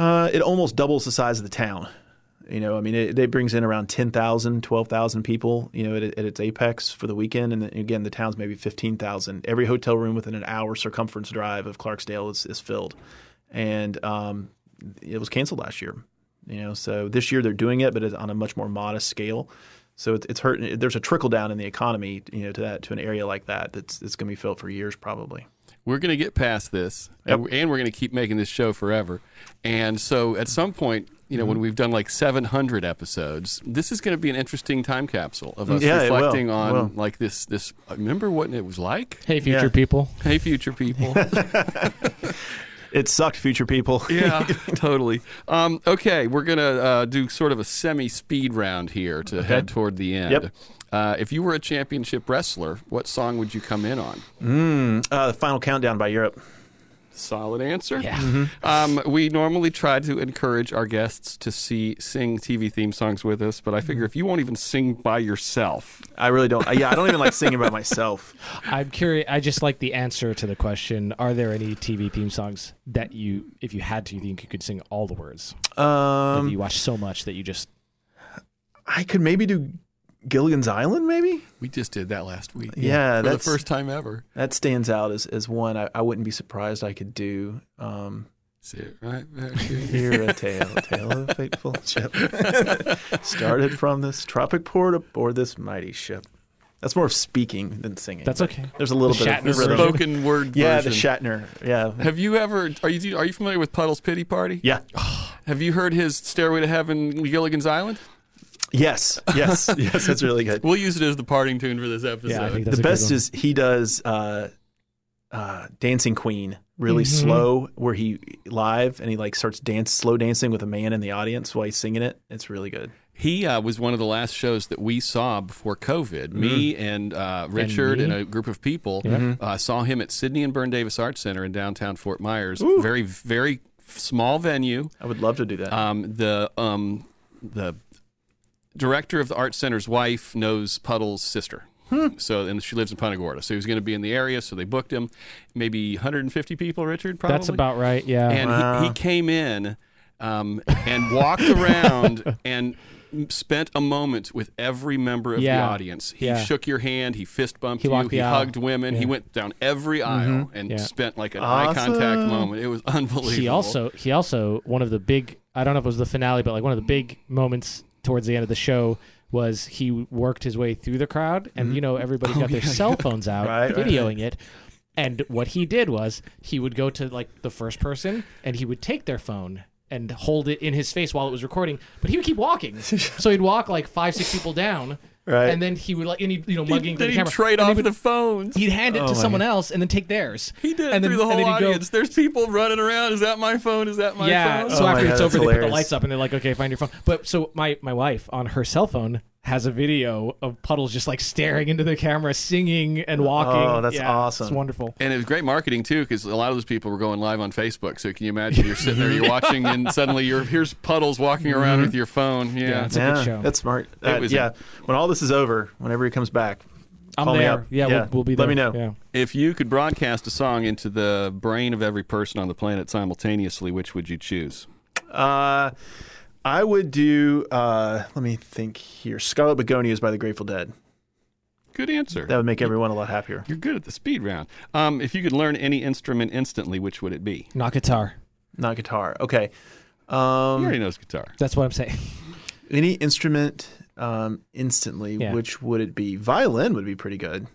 uh, it almost doubles the size of the town. You know, I mean, it, it brings in around 10,000, 12,000 people, you know, at, at its apex for the weekend. And again, the town's maybe 15,000. Every hotel room within an hour circumference drive of Clarksdale is, is filled. And um, it was canceled last year, you know, so this year they're doing it, but it's on a much more modest scale. So it's, hurting. There's a trickle down in the economy, you know, to that to an area like that. That's it's going to be felt for years probably. We're going to get past this, and, and we're going to keep making this show forever. And so, at some point, you know, when Mm-hmm. we've done like 700 episodes, this is going to be an interesting time capsule of us Yeah, reflecting on like this. This remember what it was like? Hey, future Yeah. people. Hey, future people. It sucked, future people. yeah, totally. Um, okay, we're gonna uh, do sort of a semi-speed round here to head toward the end. Yep. Uh, if you were a championship wrestler, what song would you come in on? Uh, the final countdown by Europe. Solid answer. Yeah. Mm-hmm. Um, we normally try to encourage our guests to see sing TV theme songs with us, but I figure if you won't even sing by yourself, I really don't. Yeah, I don't even like singing by myself. I'm curious. I just like the answer to the question: Are there any TV theme songs that you, if you had to, you think you could sing all the words? Like Um, you watch so much that you just I could maybe do Gilligan's Island. Maybe we just did that last week. Yeah, for the first time ever. that stands out as, as one I, I wouldn't be surprised I could do. Um, Sit right back here. Hear a tale, tale of a fateful ship. Started from this tropic port aboard this mighty ship. That's more of speaking than singing. That's okay. There's a little The bit Shatner of rhythm. Spoken word Yeah, the. Shatner. Yeah. Have you ever? Are you are you familiar with Puddles Pity Party? Yeah. Have you heard his Stairway to Heaven, Gilligan's Island? Yes. Yes. yes. That's really good. We'll use it as the parting tune for this episode. yeah, I think that's the a good best one. is he does uh, uh, Dancing Queen really Mhm. slow, where he live and he like starts dance slow dancing with a man in the audience while he's singing it. It's really good. He uh, was one of the last shows that we saw before COVID. Me and uh, Richard and, me. a group of people Yeah. uh, saw him at Sidney and Berne Davis Arts Center in downtown Fort Myers. Very, very small venue. I would love to do that. Um, the um, the director of the art center's wife knows Puddle's sister. So and she lives in Punta Gorda. So he was going to be in the area. So they booked him. Maybe 150 people. Richard, probably. That's about right. Yeah. and Wow. he, he came in um, and walked around and spent a moment with every member of the audience. He Yeah. shook your hand, he fist bumped He you, he aisle. hugged women, he went down every aisle and Yeah. spent like an eye contact moment. It was unbelievable. he also he also one of the big I don't know if it was the finale, but like one of the big moments towards the end of the show was he worked his way through the crowd, and mm-hmm. you know everybody's oh, got their cell phones out, Right, right, videoing it. And what he did was he would go to like the first person, and he would take their phone and hold it in his face while it was recording, but he would keep walking. so he'd walk like five, six people down, Right. and then he would like, and he you know mugging then the he'd camera. trade and off the phones. He'd hand it Oh to my someone else and then take theirs. He did it and then, through the and whole then he'd go- audience. There's people running around. Is that my phone? Is that my yeah. phone? So Oh my after God, it's that's over, they put the lights up and they're like, "Okay, find your phone." But so my my wife on her cell phone has a video of Puddles just like staring into the camera, singing and walking. Oh, that's Yeah, awesome. It's wonderful. And it was great marketing too, because a lot of those people were going live on Facebook. So can you imagine you're sitting there, you're watching, and suddenly you're here's puddles walking around with your phone. Yeah, Yeah, it's a yeah, good show. that's smart. Uh, was yeah, when all this is over, whenever he comes back, I'm Call me there. up. Yeah, Yeah. We'll, we'll be there. Let me know. Yeah. If you could broadcast a song into the brain of every person on the planet simultaneously, which would you choose? uh, I would do. Uh, let me think here. Scarlet Begonias by the Grateful Dead. Good answer. That would make everyone a lot happier. You're good at the speed round. Um, if you could learn any instrument instantly, which would it be? Not guitar. Not guitar. Okay. He Um, already knows guitar. That's what I'm saying. any instrument um, instantly, Yeah. which would it be? Violin would be pretty good.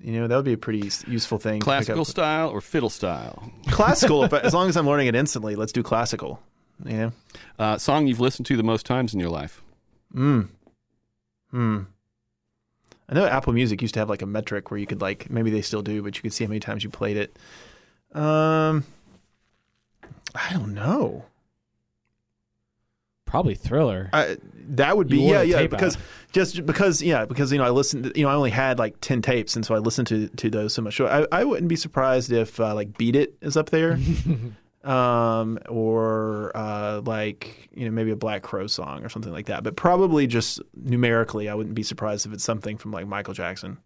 You know, that would be a pretty useful thing. Classical style or fiddle style? classical. if, as long as I'm learning it instantly, let's do classical. You know. Uh, song you've listened to the most times in your life? Hmm. Hmm. I know Apple Music used to have like a metric where you could like maybe they still do, but you could see how many times you played it. Um, I don't know. Probably Thriller. I, that would be You yeah yeah because out. just because yeah because you know I listened to, you know I only had like ten tapes and so I listened to to those so much so I, I wouldn't be surprised if uh, like Beat It is up there um or uh like you know maybe a Black Crow song or something like that but probably just numerically I wouldn't be surprised if it's something from like Michael Jackson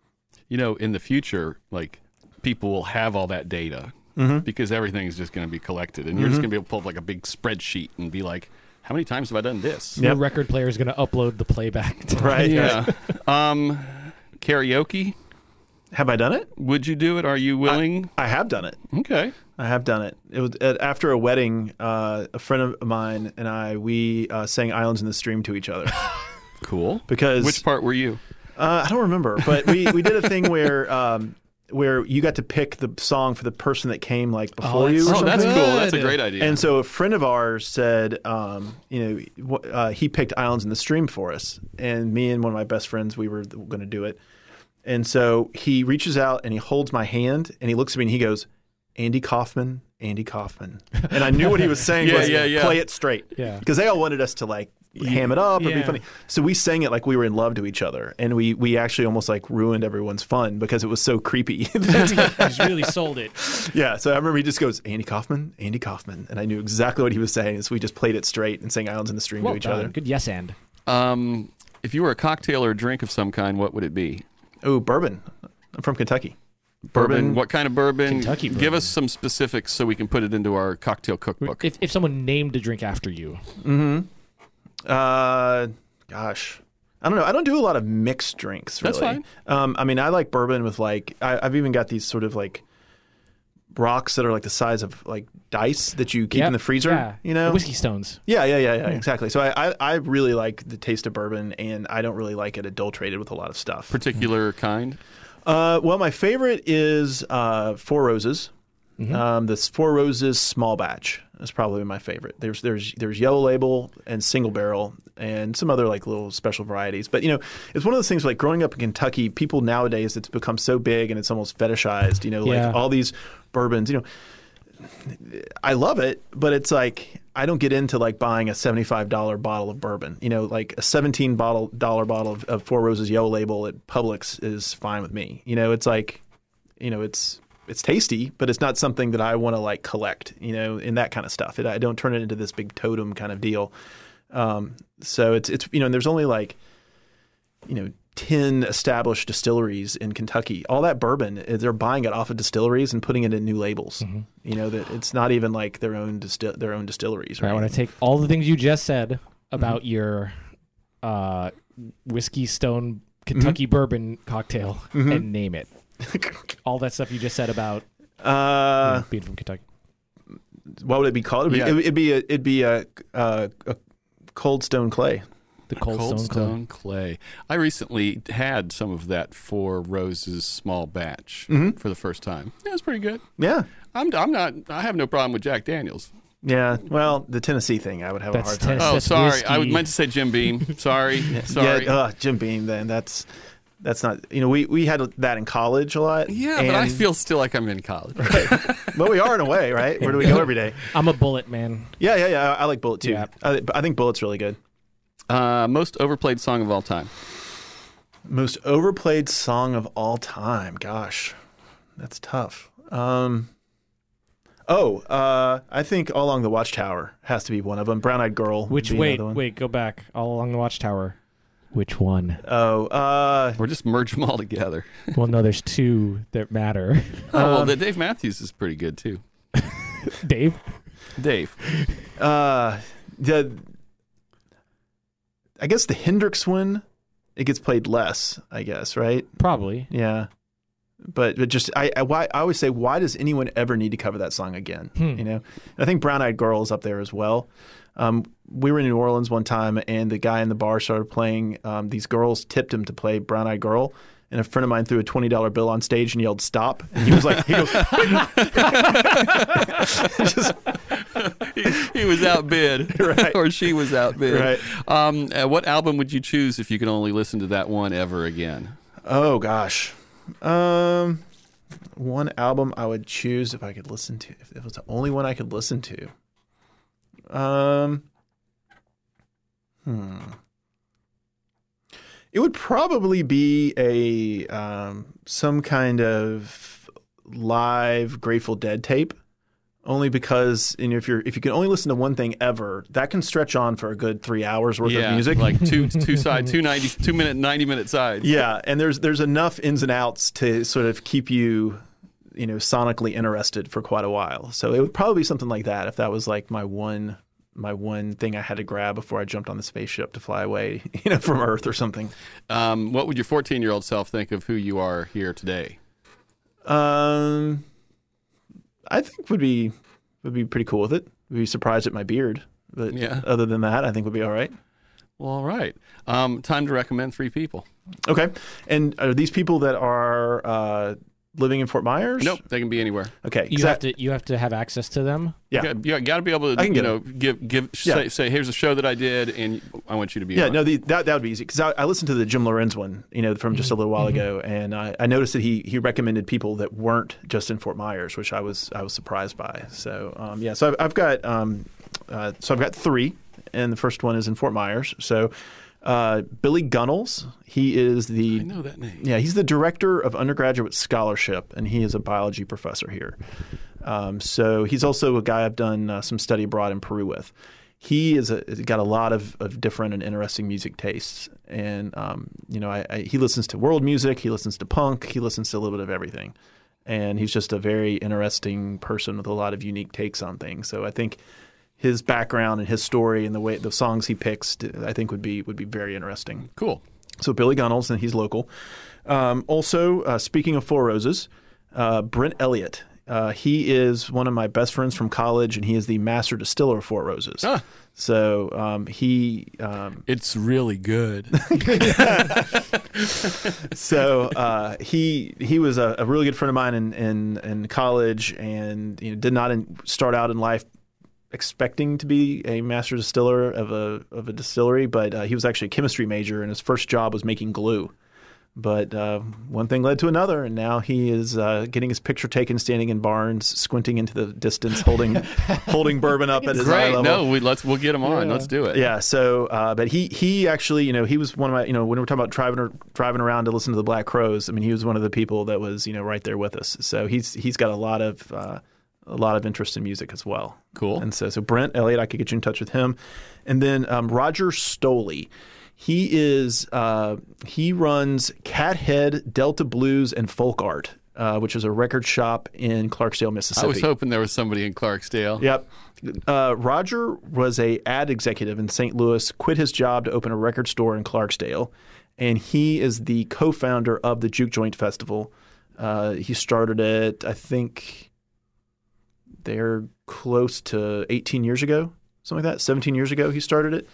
You know, in the future, like people will have all that data Mm-hmm. because everything is just going to be collected, and you're just going to be able to pull up like a big spreadsheet and be like, "How many times have I done this?" Your record player is going to upload the playback. To right Yeah. um, karaoke. Have I done it Would you do it? Are you willing? I have done it okay. I have done it. It was at, after a wedding. Uh, a friend of mine and I we uh, sang "Islands in the Stream" to each other Cool. because Which part were you? Uh, I don't remember, but we, we did a thing where um, where you got to pick the song for the person that came like before you. Or Oh, something. that's cool. That's a great idea. And so a friend of ours said, um, you know, uh, he picked Islands in the Stream for us, and me and one of my best friends, we were going to do it. And so he reaches out and he holds my hand and he looks at me and he goes, "Andy Kaufman, Andy Kaufman," and I knew what he was saying Yeah, was, yeah, yeah. "Play it straight," Yeah. because they all wanted us to like ham it up or be funny. So we sang it like we were in love to each other, and we we actually almost like ruined everyone's fun because it was so creepy. He's really sold it. yeah, so I remember he just goes Andy Kaufman, Andy Kaufman, and I knew exactly what he was saying. So we just played it straight and sang "Islands in the Stream" Well to each done. other. Good yes and. Um, if you were a cocktail or a drink of some kind, what would it be? Oh, bourbon. I'm from Kentucky. Bourbon. What kind of bourbon? Kentucky Give us some specifics so we can put it into our cocktail cookbook. If, if someone named a drink after you, Mm-hmm. Uh, gosh, I don't know. I don't do a lot of mixed drinks. Really. That's fine. Um, I mean, I like bourbon with like I, I've even got these sort of like rocks that are like the size of like dice that you keep Yep. in the freezer. yeah, You know, whiskey stones. Yeah, yeah, yeah, yeah, exactly. So I, I, I really like the taste of bourbon, and I don't really like it adulterated with a lot of stuff. Particular kind. Uh, well, my favorite is uh, Four Roses. Um, this Four Roses small batch is probably my favorite. There's there's there's Yellow Label and Single Barrel and some other like little special varieties. But you know, it's one of those things like growing up in Kentucky. People nowadays it's become so big and it's almost fetishized. You know, like Yeah. all these bourbons. You know, I love it, but it's like I don't get into like buying a seventy-five dollar bottle of bourbon. You know, like a seventeen bottle dollar bottle of, of Four Roses Yellow Label at Publix is fine with me. You know, it's like, you know, it's it's tasty, but it's not something that I want to like collect. You know, in that kind of stuff. It, I don't turn it into this big totem kind of deal. Um, so it's it's you know, and there's only like, you know. 10 established distilleries in Kentucky. All that bourbon, eh, they're buying it off of distilleries and putting it in new labels. You know that it's not even like their own distil- their own distilleries. Right? I want to take all the things you just said about your uh, whiskey stone Kentucky bourbon cocktail and name it. all that stuff you just said about uh, being from Kentucky. what would it be called? It'd be, Yeah. it'd be a, it'd be a, a, a cold stone clay. The Cold, Cold Stone, Stone Clay. I recently had some of that Four Roses small batch Mm-hmm. for the first time. Yeah, it's pretty good. Yeah, I'm, I'm not. I have no problem with Jack Daniels. yeah. Well, the Tennessee thing, I would have That's a hard time. Tennessee. Oh, That's sorry. I whiskey. meant to say Jim Beam. Sorry. Sorry. Yeah, uh, Jim Beam. Then that's that's not. You know, we we had that in college a lot. Yeah, but I feel still like I'm in college. but we are in a way, right? Where do we go every day? I'm a Bulleit man. Yeah, yeah, yeah. I like Bulleit too. Yeah. I, I think Bulleit's really good. Uh, most overplayed song of all time. Most overplayed song of all time. Gosh, that's tough. Um, oh, uh, I think "All Along the Watchtower" has to be one of them. "Brown Eyed Girl." Which be wait, one. wait, go back all along the Watchtower. Which one? Oh, uh, Or just merge them all together. well, no, there's two that matter. Oh, well, Um, the Dave Matthews is pretty good too. Dave. Dave. uh, the. I guess the Hendrix one, it gets played less. I guess, right? Probably. Yeah. But but just I I, why, I always say why does anyone ever need to cover that song again? You know, I think Brown Eyed Girl is up there as well. Um, we were in New Orleans one time, and the guy in the bar started playing. Um, these girls tipped him to play Brown Eyed Girl, and a friend of mine threw a twenty dollar bill on stage and yelled "Stop!" And he was like, he goes, just, he, he was outbid, Right. or she was outbid. Right. Um, uh, what album would you choose if you could only listen to that one ever again? "Oh gosh." Um, one album I would choose if I could listen to, if it was the only one I could listen to. Um, It would probably be a um, some kind of live Grateful Dead tape, only because you know if you're if you can only listen to one thing ever, that can stretch on for a good three hours worth yeah, of music. like two two side two ninety two minute ninety minute sides. yeah, and there's there's enough ins and outs to sort of keep you you know sonically interested for quite a while. So it would probably be something like that if that was like my one my one thing I had to grab before I jumped on the spaceship to fly away, you know, from Earth or something. Um, what would your fourteen year old self think of who you are here today? Um, I think would be would be pretty cool with it. Would be surprised at my beard, but Yeah. other than that, I think would be all right. Well, all right. Um, time to recommend three people. Okay, and are these people that are uh, living in Fort Myers? Nope, they can be anywhere. Okay, You 'cause have that- to you have to have access to them. Yeah. you got to be able to, I can you get know, give give Yeah. say, say here's a show that I did, and I want you to be. Yeah, on. no, the, that that would be easy because I, I listened to the Jim Lorenz one, you know, from just a little while ago, and I, I noticed that he he recommended people that weren't just in Fort Myers, which I was I was surprised by. So um, yeah, so I've, I've got um, uh, so I've got three, and the first one is in Fort Myers. So uh, Billy Gunnels, he is the I know that name. yeah, he's the director of undergraduate scholarship, and he is a biology professor here. Um, so he's also a guy I've done uh, some study abroad in Peru with. He is a, has got a lot of, of different and interesting music tastes, and um, you know, I, I, he listens to world music, he listens to punk, he listens to a little bit of everything, and he's just a very interesting person with a lot of unique takes on things. So I think his background and his story and the way the songs he picks, I think would be would be very interesting. Cool. So Billy Gunnels, and he's local. Um, also, uh, speaking of Four Roses, uh, Brent Elliott. Uh, he is one of my best friends from college, and he is the master distiller of Four Roses. Ah. So um, he, um, It's really good. so uh, he he was a, a really good friend of mine in in, in college, and you know, did not in, start out in life expecting to be a master distiller of a of a distillery, but uh, he was actually a chemistry major, and his first job was making glue. But uh, one thing led to another, and now he is uh, getting his picture taken, standing in barns, squinting into the distance, holding holding bourbon up at his eye level. No, we, let's we'll get him on. Let's do it. Yeah. So, uh, but he he actually, you know, he was one of my, you know, when we were talking about driving driving around to listen to the Black Crowes. I mean, he was one of the people that was, you know, right there with us. So he's he's got a lot of uh, a lot of interest in music as well. Cool. And so, so Brent Elliott, I could get you in touch with him, and then um, Roger Stolle. He is uh, he runs Cathead Delta Blues and Folk Art, uh, which is a record shop in Clarksdale, Mississippi. I was hoping there was somebody in Clarksdale. Yep. Uh, Roger was a ad executive in St. Louis, quit his job to open a record store in Clarksdale, and he is the co-founder of the Juke Joint Festival. Uh, he started it, I think, they're close to 18 years ago, something like that. 17 years ago, he started it.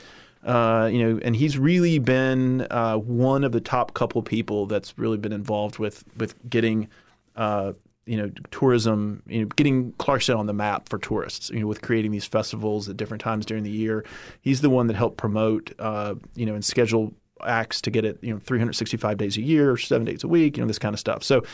Uh, you know, and he's really been uh, one of the top couple people that's really been involved with with getting, uh, you know, tourism, you know, getting Clarksdale on the map for tourists. You know, with creating these festivals at different times during the year. He's the one that helped promote, uh, you know, and schedule acts to get it, you know, 365 days a year, seven days a week, you know, this kind of stuff. So.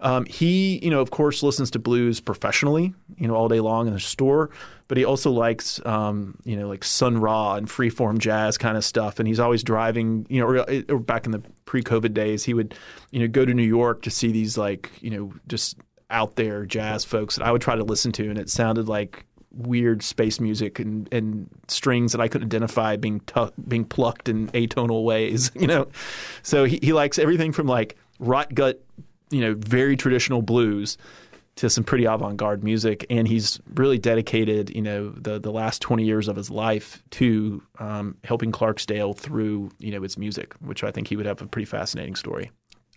Um, he, you know, of course, listens to blues professionally, you know, all day long in the store. But he also likes, um, you know, like Sun Ra and freeform jazz kind of stuff. And he's always driving, you know, or, or back in the pre-COVID days, he would, you know, go to New York to see these like, you know, just out there jazz folks that I would try to listen to, and it sounded like weird space music and, and strings that I couldn't identify being being plucked in atonal ways, you know. So he, he likes everything from like rot gut you know, very traditional blues to some pretty avant-garde music, and he's really dedicated, you know, the the last twenty years of his life to um, helping Clarksdale through, you know, its music, which I think he would have a pretty fascinating story.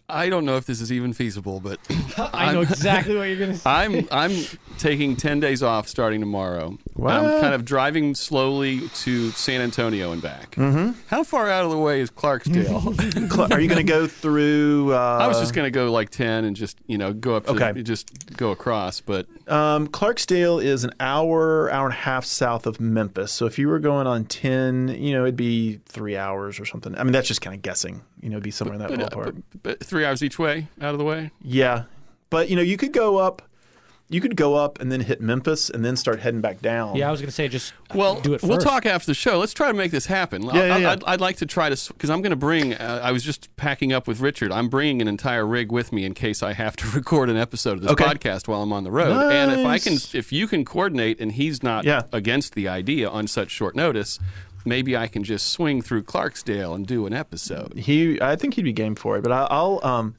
I don't know if this is even feasible, but I know exactly what you're going to say. I'm I'm taking ten days off starting tomorrow. What? I'm kind of driving slowly to San Antonio and back. Mm-hmm. How far out of the way is Clarksdale? Cl- Are you going to go through? Uh, I was just going to go like ten and just you know go up to Okay. just go across, but Um, Clarksdale is an hour, hour and a half south of Memphis. So if you were going on ten, you know, it'd be three hours or something. I mean, that's just kind of guessing. You know, it'd be somewhere in that but, uh, ballpark. but, but three hours each way out of the way. Yeah, but you know, you could go up. you could go up and then hit Memphis and then start heading back down. Yeah, I was gonna say just Well, do it. we'll talk after the show. Let's try to make this happen. Yeah, yeah, I, yeah. I'd, I'd like to try to because I'm going to bring. Uh, I was just packing up with Richard. I'm bringing an entire rig with me in case I have to record an episode of this Okay. podcast while I'm on the road. Nice. And if I can, if you can coordinate, and he's not Yeah. against the idea on such short notice, maybe I can just swing through Clarksdale and do an episode. He, I think he'd be game for it. But I, I'll, um,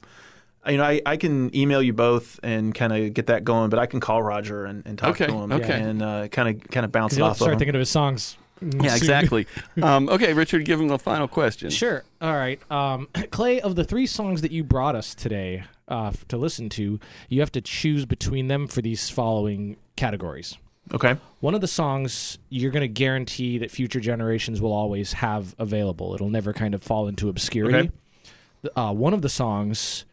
you know, I, I can email you both and kind of get that going. But I can call Roger and, and talk Okay, to him okay. and uh, kind of kind of bounce 'Cause it off start of him. thinking of his songs. Yeah, soon. exactly. um, okay, Richard, give him the final question. Sure. All right. Um, Clay, of the three songs that you brought us today uh, to listen to, you have to choose between them for these following categories. Okay. One of the songs you're going to guarantee that future generations will always have available. It'll never kind of fall into obscurity. Okay. Uh, one of the songs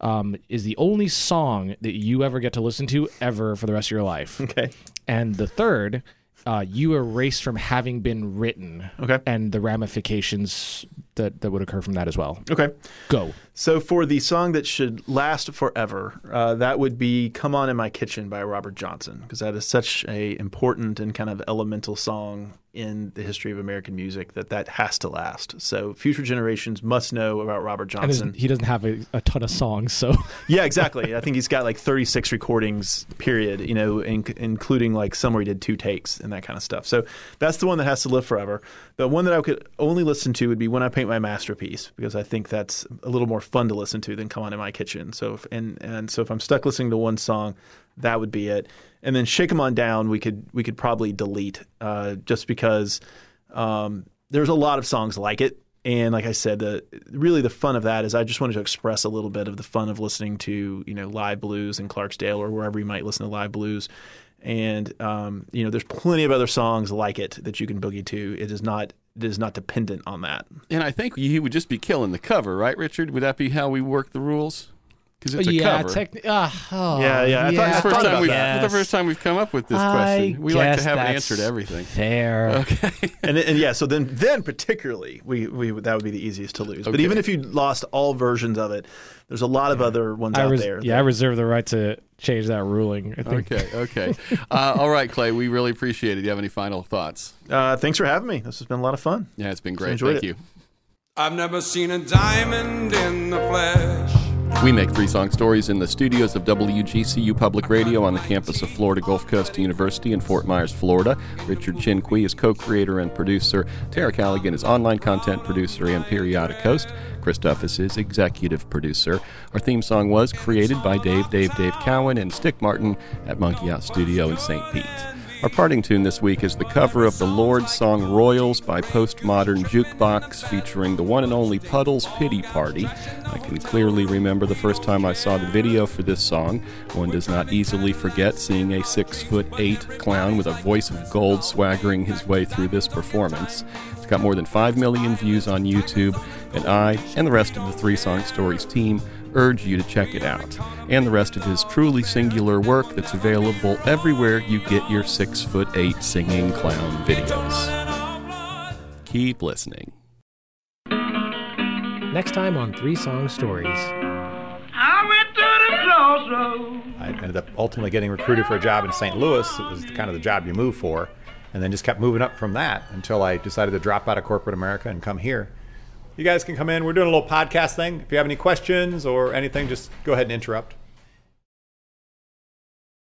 um, is the only song that you ever get to listen to ever for the rest of your life. Okay. And the third, uh, you erase from having been written. Okay. And the ramifications that, that would occur from that as well. Okay. Go. So for the song that should last forever, uh, that would be "Come On in My Kitchen" by Robert Johnson, because that is such a important and kind of elemental song in the history of American music that that has to last. So future generations must know about Robert And Johnson. he doesn't have a, a ton of songs, so yeah, exactly. I think he's got like 36 recordings, period. You know, in, including like some where he did two takes and that kind of stuff. So that's the one that has to live forever. The one that I could only listen to would be "When I Paint My Masterpiece" because I think that's a little more fun to listen to than "Come On in My Kitchen." So if, and and so if I'm stuck listening to one song, that would be it. And then "Shake 'Em On Down" we could we could probably delete uh, just because um, there's a lot of songs like it. And like I said, the really the fun of that is I just wanted to express a little bit of the fun of listening to you know live blues in Clarksdale or wherever you might listen to live blues. And um, you know, there's plenty of other songs like it that you can boogie to. It is not it is not dependent on that. And I think he would just be killing the cover, right, Richard? Would that be how we work the rules? Because it's a yeah, cover. techni- uh, oh, Yeah, yeah, I thought- It's I the first thought time about we've, that. it's the first time we've come up with this I question. We like to guess have an that's answer to everything. Fair. Okay. and and yeah, so then then particularly we, we that would be the easiest to lose. But Okay. even if you lost all versions of it, there's a lot of other ones I out res- there. yeah, I that- reserve the right to change that ruling. I think. Okay. Okay. Uh, all right, Clay. We really appreciate it. Do you have any final thoughts? uh, thanks for having me. This has been a lot of fun. Yeah, it's been great. enjoyed Thank it. you. I've never seen a diamond in the flesh. We make three song stories in the studios of WGCU Public Radio on the campus of Florida Gulf Coast University in Fort Myers, Florida. Richard Chinqui is co creator and producer. Tara Callaghan is online content producer and periodic host. Chris Duffus is executive producer. Our theme song was created by Dave, Dave, Dave Cowan, and Stick Martin at Monkey Out Studio in St. Pete. Our parting tune this week is the cover of the Lorde's song Royals by Postmodern Jukebox featuring the one and only Puddles Pity Party. I can clearly remember the first time I saw the video for this song. One does not easily forget seeing a six foot eight clown with a voice of gold swaggering his way through this performance. It's got more than 5 million views on YouTube, and I and the rest of the Three Song Stories team urge you to check it out, and the rest of his truly singular work that's available everywhere you get your six foot eight singing clown videos. Keep listening. Next time on Three Song Stories. I went to the crossroads. I ended up ultimately getting recruited for a job in St. Louis. It was kind of the job you move for, and then just kept moving up from that until I decided to drop out of corporate America and come here. You guys can come in. We're doing a little podcast thing. If you have any questions or anything, just go ahead and interrupt.